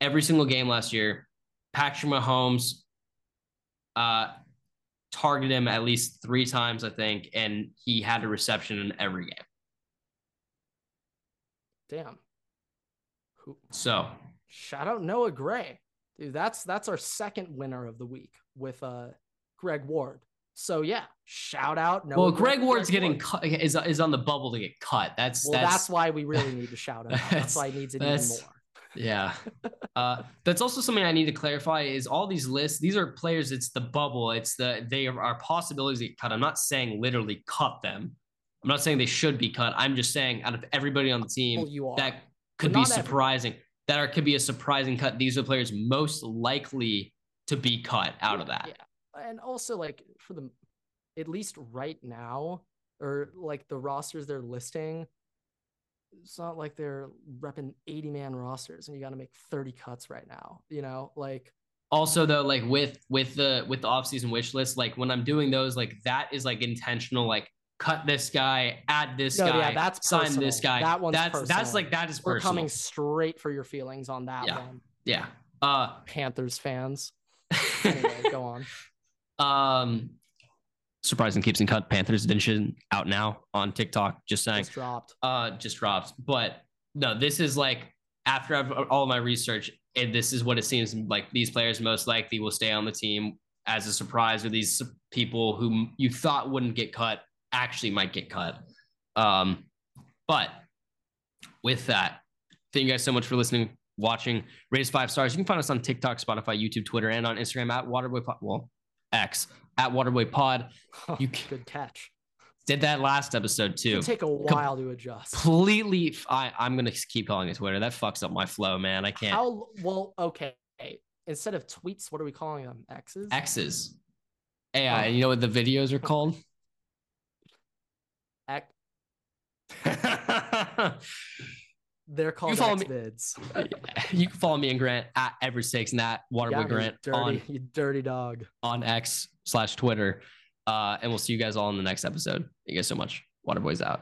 Every single game last year, Patrick Mahomes uh, targeted him at least three times, I think, and he had a reception in every game. damn. Who So shout out Noah Gray. Dude, that's that's our second winner of the week with uh Greg Ward. So yeah, shout out Noah well, Greg Ward's getting Ward. cut, is is on the bubble to get cut. That's Well, that's, that's, why we really need to shout out. That's- That's why he needs it even more. yeah. Uh, that's also something I need to clarify. Is all these lists? These are players. It's the bubble. It's the they are, are possibilities to get cut. I'm not saying literally cut them. I'm not saying they should be cut. I'm just saying out of everybody on the team Well, that could be surprising. That are could be a surprising cut. These are players most likely to be cut out of that. Yeah. And also like for the at least right now, or like the rosters they're listing, it's not like they're repping 80 man rosters and you gotta make 30 cuts right now. You know, like also though like with with the with the offseason wish list like when i'm doing those like that is like intentional like cut this guy add this No, guy yeah, that's sign personal. this guy That one's that's that's like that is we're coming straight for your feelings on that Yeah. one. yeah uh Panthers fans. Anyway, go on. Um surprising keeps and cut. Panthers edition out now on tiktok. Just saying. Just dropped. uh just dropped. But no this is like after I've all my research and this is what it seems like these players most likely will stay on the team as a surprise or these people who you thought wouldn't get cut actually might get cut. Um but with that thank you guys so much for listening watching rate us five stars. You can find us on tiktok spotify youtube twitter and on instagram at waterboy pod well x at waterboy pod You c- Good catch. did that last episode too It'll take a while to adjust. completely I, i'm gonna keep calling it twitter that fucks up my flow man i can't How well? Okay. Instead of tweets, what are we calling them? X's. x's uh, Oh. you know what the videos are called X. They're called follow X me- vids. you can follow me and Grant at Everett Six and at Waterboy Yeah, you Grant dirty, on you dirty dog. on X slash Twitter. Uh, and we'll see you guys all in the next episode. Thank you guys so much. Waterboys out.